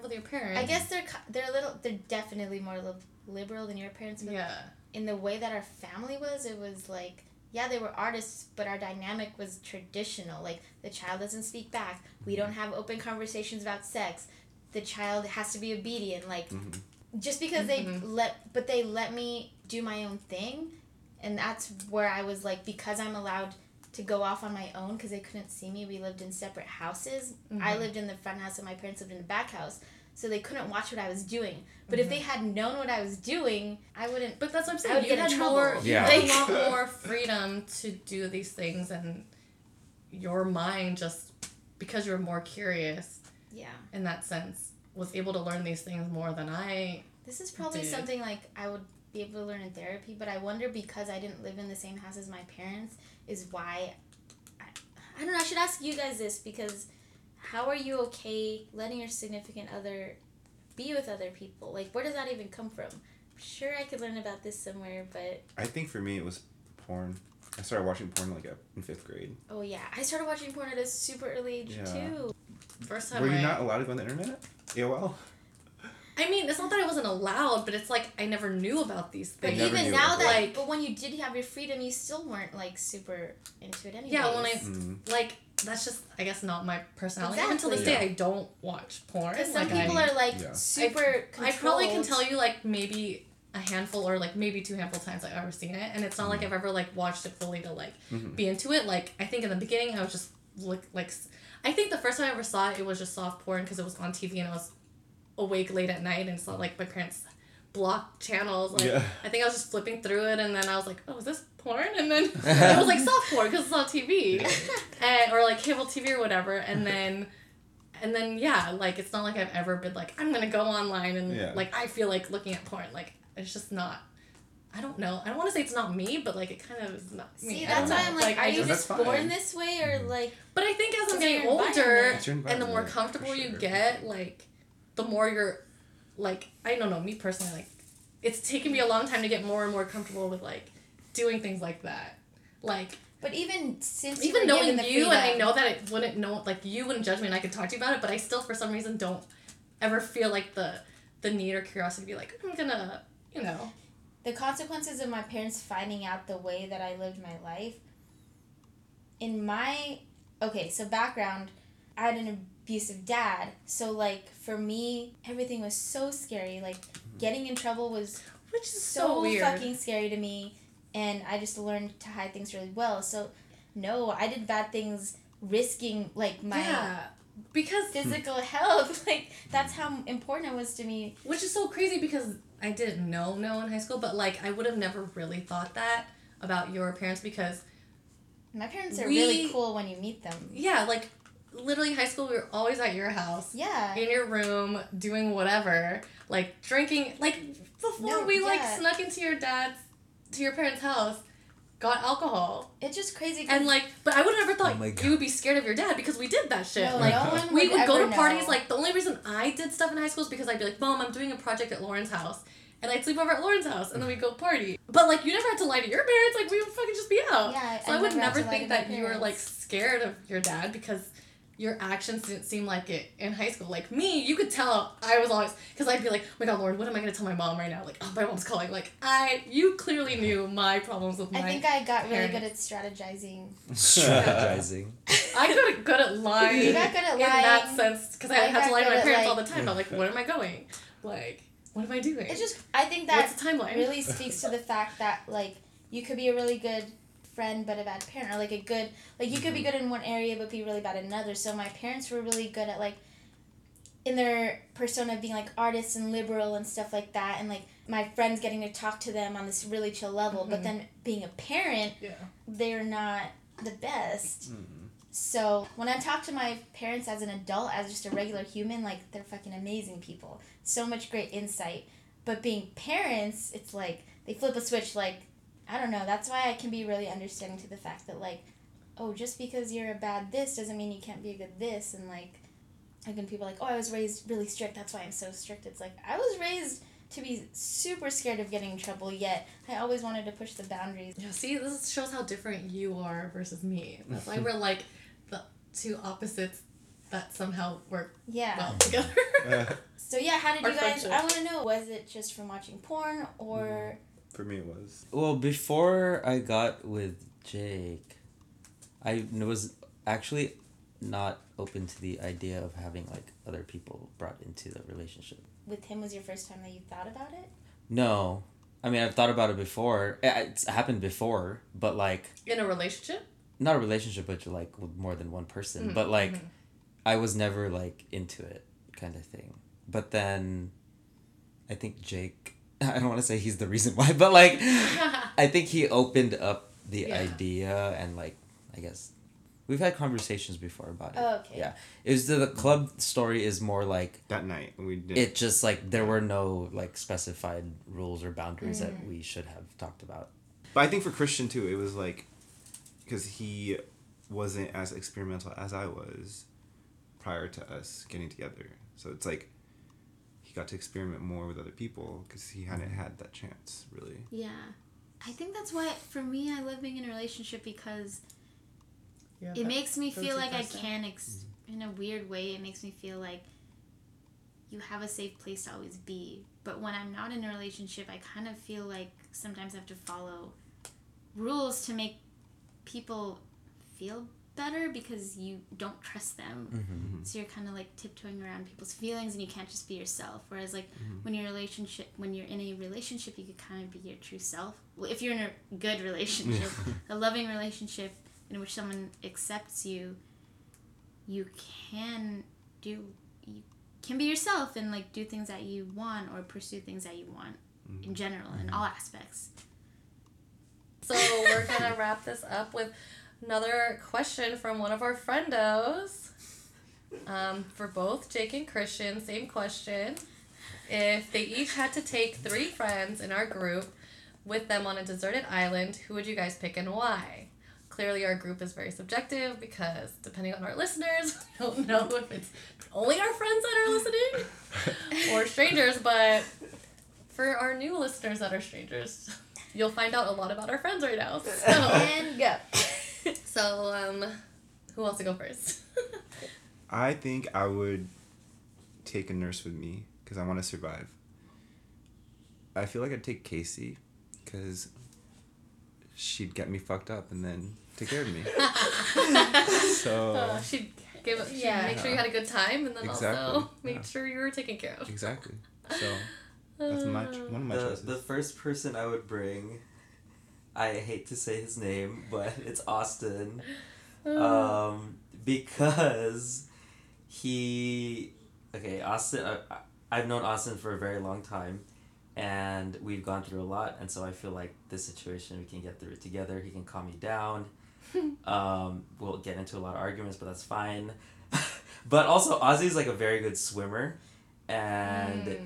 with your parents. I guess they're they're a little. They're definitely more liberal than your parents. But Yeah. In the way that our family was, it was like yeah, they were artists, but our dynamic was traditional. Like the child doesn't speak back. We don't have open conversations about sex. The child has to be obedient. Like Mhm. just because they let, but they let me do my own thing, and that's where I was like, because I'm allowed to go off on my own because they couldn't see me. We lived in separate houses. I Mhm. lived in the front house, and my parents lived in the back house. So they couldn't watch what I was doing. But if they mm-hmm. had known what I was doing, I wouldn't. But that's what I'm I saying. would You get in had trouble. more, Yeah. had a lot more freedom to do these things, and your mind just because you're more curious Yeah. in that sense was able to learn these things more than I. This is probably Did. something like I would be able to learn in therapy, but I wonder because I didn't live in the same house as my parents is why. I, I don't know. I should ask you guys this because how are you okay letting your significant other be with other people? Like, where does that even come from? I'm sure I could learn about this somewhere, but I think for me it was porn. I started watching porn like in fifth grade. oh yeah, I started watching porn at a super early age Yeah. too. First time Were you I, not allowed to go on the internet? AOL. I mean, it's not that I wasn't allowed, but it's like I never knew about these things. never even now that, Like- but when you did have your freedom, you still weren't like super into it anyway. Yeah, when I Mm. like that's just I guess not my personality. Even to this Exactly. day, I don't watch porn. Because some Like, people I, are like Yeah. super. I probably can tell you like maybe a handful or like maybe two handful times I've ever seen it, and it's not like I've ever like watched it fully to like Mhm. be into it. Like I think in the beginning I was just look like I think the first time I ever saw it, it was just soft porn because it was on TV and I was awake late at night and saw like my parents block channels. Like Yeah. I think I was just flipping through it and then I was like, oh, is this porn? And then it was like soft porn because it's on TV, and or like cable TV or whatever. And then, and then yeah, like it's not like I've ever been like I'm gonna go online and Yeah. like I feel like looking at porn. Like it's just not. I don't know. I don't want to say it's not me, but like it kind of is not me. See, that's why. I'm like, I are you just- just born fine. this way, or mm-hmm. like? but I think as I'm getting older environment. It's your and the more environment, for comfortable you get, like the more you're like I don't know, me personally, like it's taken me a long time to get more and more comfortable with like doing things like that. Like But even since even knowing you and I know that it wouldn't know like you wouldn't judge me and I could talk to you about it, but I still for some reason don't ever feel like the the need or curiosity to be like, I'm gonna you know. the consequences of my parents finding out the way that I lived my life. In my okay, so background, I had an abusive dad, so like for me, everything was so scary. Like mm-hmm. getting in trouble was Which is so, so, weird. fucking scary to me and I just learned to hide things really well. So no, I did bad things risking like my yeah. Because physical health. Like that's how important it was to me. Which is so crazy because I didn't know no in high school, but like I would have never really thought that about your parents because My parents are We- really cool when you meet them. yeah, like literally high school we were always at your house. Yeah. In your room, doing whatever, like drinking. Like before No, we like snuck into your dad's, to your parents' house, got alcohol, It's just crazy and like. But I would have never thought Oh you would be scared of your dad because we did that shit. no, like no one we would, would go ever to parties. know. Like the only reason I did stuff in high school is because I'd be like, "Mom, I'm doing a project at Lauren's house," and I'd sleep over at Lauren's house, and then we'd go party. But like, you never had to lie to your parents. Like we would fucking just be out. Yeah, So I I, would never never think that you were like scared of your dad because your actions didn't seem like it in high school. Like me, you could tell I was always because I'd be like, "Oh my god, Lord, what am I gonna tell my mom right now?" Like, "Oh, my mom's calling." Like I, you clearly knew my problems with my. I think I got really good at strategizing. Strategizing. I got good at lying. You got good at lying in that sense because I, I had to lie to my at, parents all the time. I'm like, where am I going? Like, what am I doing? It's just I think that What's the timeline? really speaks to the fact that like you could be a really good friend but a bad parent or like a good like you could be good in one area but be really bad in another so my parents were really good at like in their persona being like artists and liberal and stuff like that and like my friends getting to talk to them on this really chill level but Mhm. then being a parent yeah. they're not the best so when I talk to my parents as an adult, as just a regular human, like they're fucking amazing people. So much great insight. But being parents, it's like they flip a switch. Like I don't know. That's why I can be really understanding to the fact that like, oh, just because you're a bad this doesn't mean you can't be a good this. And like, like when people are like, oh, I was raised really strict. That's why I'm so strict. It's like I was raised to be super scared of getting in trouble. Yet I always wanted to push the boundaries. Yeah, see, this shows how different you are versus me. That's why we're like the two opposites that somehow work Yeah. well together. So yeah, how did Our you guys? friendship. I want to know. Was it just from watching porn, or mm-hmm. For me, it was. Well, before I got with Jake, I was actually not open to the idea of having like other people brought into the relationship. With him was your first time that you thought about it? No, I mean I've thought about it before. It- It's happened before, but like In a relationship? not a relationship, but like with more than one person. Mm, But like, I was never like into it, kind of thing. But then, I think Jake. I don't want to say he's the reason why, but like, I think he opened up the Yeah. idea and like, I guess, we've had conversations before about it. Oh, okay. Yeah, it was the, the club story is more like That night we did. it just like there were no like specified rules or boundaries Mm. that we should have talked about. But I think for Christian too, it was like, because he wasn't as experimental as I was prior to us getting together. So it's like he got to experiment more with other people because he hadn't had that chance really. Yeah. I think that's why, for me, I love being in a relationship because Yeah, it makes me feel like I can, ex- mm-hmm. in a weird way, it makes me feel like you have a safe place to always be. But when I'm not in a relationship, I kind of feel like sometimes I have to follow rules to make people feel better because you don't trust them. Mm-hmm. So you're kind of like tiptoeing around people's feelings and you can't just be yourself. Whereas like mm-hmm. when you're in a relationship, when you're in a relationship, you could kind of be your true self. Well, if you're in a good relationship, a loving relationship in which someone accepts you, you can do you can be yourself and like do things that you want or pursue things that you want mm-hmm. in general in mm-hmm. all aspects. So we're gonna wrap this up with another question from one of our friendos. Um, for both Jake and Christian, same question. If they each had to take three friends in our group with them on a deserted island, who would you guys pick and why? Clearly, our group is very subjective because depending on our listeners, we don't know if it's only our friends that are listening or strangers, but for our new listeners that are strangers, you'll find out a lot about our friends right now. So, And go. so um, who wants to go first? I think I would take a nurse with me because I want to survive. I feel like I'd take Casey because she'd get me fucked up and then take care of me. so Uh, she'd give, she'd Yeah. make sure you had a good time, and then also Exactly, make yeah. sure you were taken care of. exactly. So that's my ch- one of my the, choices. the first person I would bring, I hate to say his name, but it's Austin. Um, because he, okay, Austin. I, I- I've known Austin for a very long time, and we've gone through a lot, and so I feel like this situation we can get through it together. He can calm me down. um, we'll get into a lot of arguments, but that's fine. but also, Ozzy's like a very good swimmer, and. Mm.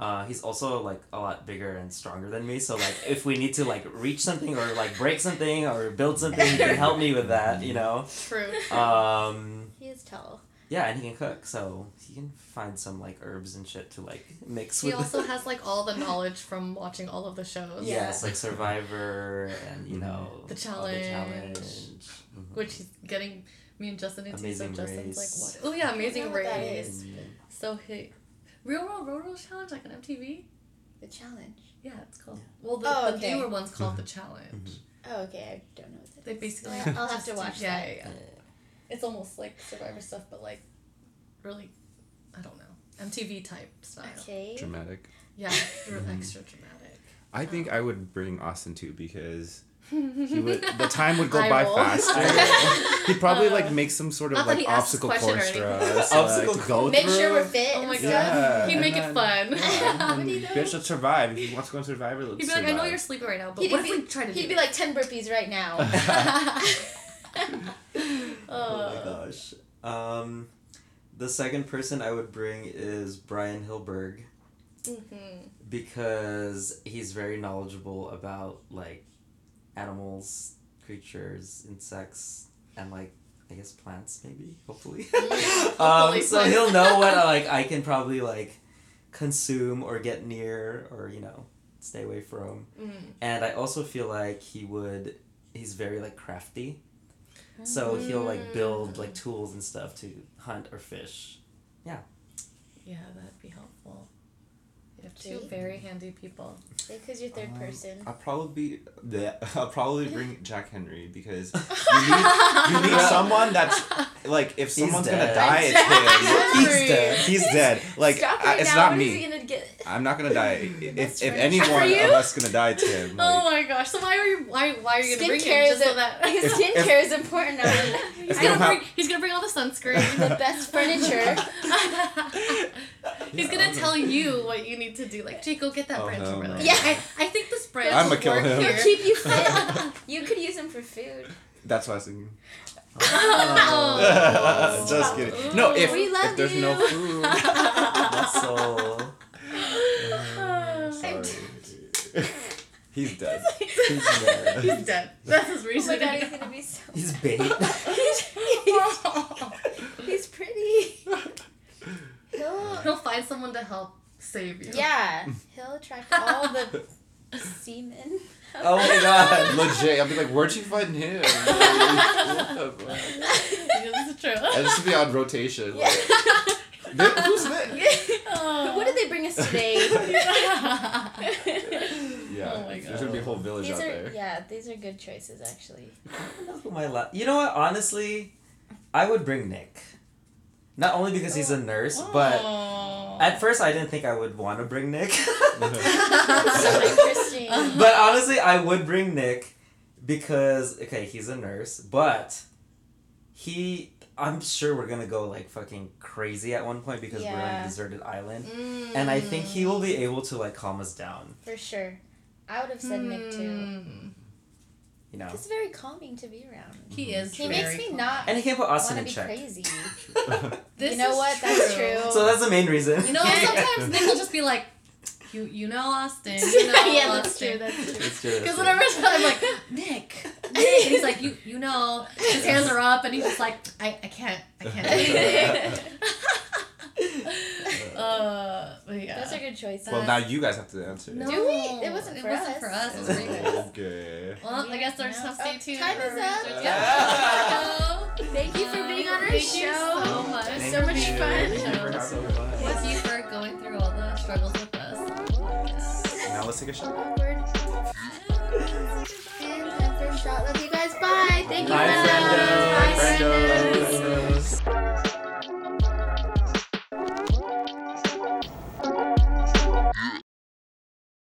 Uh, he's also like a lot bigger and stronger than me. So like, if we need to like reach something or like break something or build something, he can help me with that. You know. True. Um, He is tall. yeah, and he can cook, so he can find some like herbs and shit to like mix he with. He also has like all the knowledge from watching all of the shows. yes, like Survivor and you know The all challenge. challenge. Mhm. Which he's getting me and Justin into. Amazing so Justin's Race. like, what? Oh yeah, Amazing I don't know what that Race. So he, Real World Road Rules Challenge, like on MTV. The challenge. Yeah, it's called. Well, the, Oh, the newer one's called the mm-hmm. challenge. Mm-hmm. Oh, okay. I don't know what that They is. basically. I'll I'll have to watch yeah, that. Yeah, yeah, It's almost like Survivor stuff, but like, really, I don't know, MTV type style. Okay. Dramatic. Yeah, mm-hmm. extra dramatic. I think um, I would bring Austin too because he would the time would go Eye by roll. faster. He'd probably like make some sort of like obstacle course for us Obstacle like, to go Make through. sure we're fit Oh and my stuff. Yeah, He'd and make it then- fun. Yeah, and Would he though? bitch, let's survive. If he wants to go on Survivor, let's He'd be like, I know you're sleeping right now, but He'd what be, if we try to he'd do be that? like 10 burpees right now. Oh my gosh. Um, the second person I would bring is Brian Hilberg. Mhm. because he's very knowledgeable about like animals, creatures, insects, and like I guess plants maybe hopefully. um, so he'll know what like I can probably like consume or get near or you know stay away from. Mm. And I also feel like he would. He's very like crafty, so he'll like build like tools and stuff to hunt or fish. Yeah. Yeah, that'd be helpful. You two very handy people. Because you're third Um, person. I'll probably be the I'll probably bring Jack Henry because you need you need someone that's like if someone's gonna die, it's him. He's dead. He's dead. Like Stop I- it's now. not me. get? I'm not gonna die. If, if right. any For of us gonna die, it's him. Oh my gosh! So why are you why why are you gonna bring him is just so that If- skincare is important. Now. he's gonna have- bring he's gonna bring all the sunscreen. the best furniture. he's gonna tell you what you need to do. Like, Jake, go get that Oh, branch hell over no. there. Yeah. I, I think this branch. I'ma kill him. Here. He'll keep you fit. you could use him for food. that's what I was thinking. Oh. Just kidding. No, if We love if there's no you. food, uh, Muscle. sorry. He's dead. He's dead. He's dead. That's his Oh my reason. god, he's gonna be so. He's bait. He's pretty. He'll, He'll find someone to help save you. yeah, he'll attract all the semen. Oh my god. Legit, I'll be like, where'd you find him? What? Yeah, this is true. I just be on rotation. Yeah. Like, "Nick, who's Nick? Oh. what did they bring us today? Yeah, Oh my there's gonna be a whole village these out are there. yeah, these are good choices actually. I don't know who my la- You know what? Honestly, I would bring Nick. Not only because he's a nurse, but Oh. at first I didn't think I would want to bring Nick. So interesting. but honestly, I would bring Nick because okay, he's a nurse, but he I'm sure we're gonna go like fucking crazy at one point because we're on a deserted island. Mm. And I think he will be able to like calm us down. For sure. I would have said Nick too. You know. He's very calming to be around. He mm-hmm. is. He very makes me cool. not And he can put want Austin to in be check. crazy. This You know is what? That's true. So that's the main reason. You know, sometimes Nick will just be like, "You, you know Austin. You know yeah, that's Austin. true. That's true. It's true. Because whenever I'm like, Nick, Nick, and he's like, you, you know, his hands are up, and he's just like, I, I can't, I can't do anything. uh, but yeah. Those are good choices. well, now you guys have to answer. no, Do we? It wasn't it for wasn't us. for us. It was for you guys. Okay. Well, I guess there's Yeah. some stay Oh, tuned. time is up. Yeah. Thank you for being on our Thank show. you so much. It was Thank so much you. fun. Thank you for having me. Thank you for going through all the struggles with us. Now let's take a shot. Awkward. And time a shot. Love you guys. Bye. Thank you. Bye,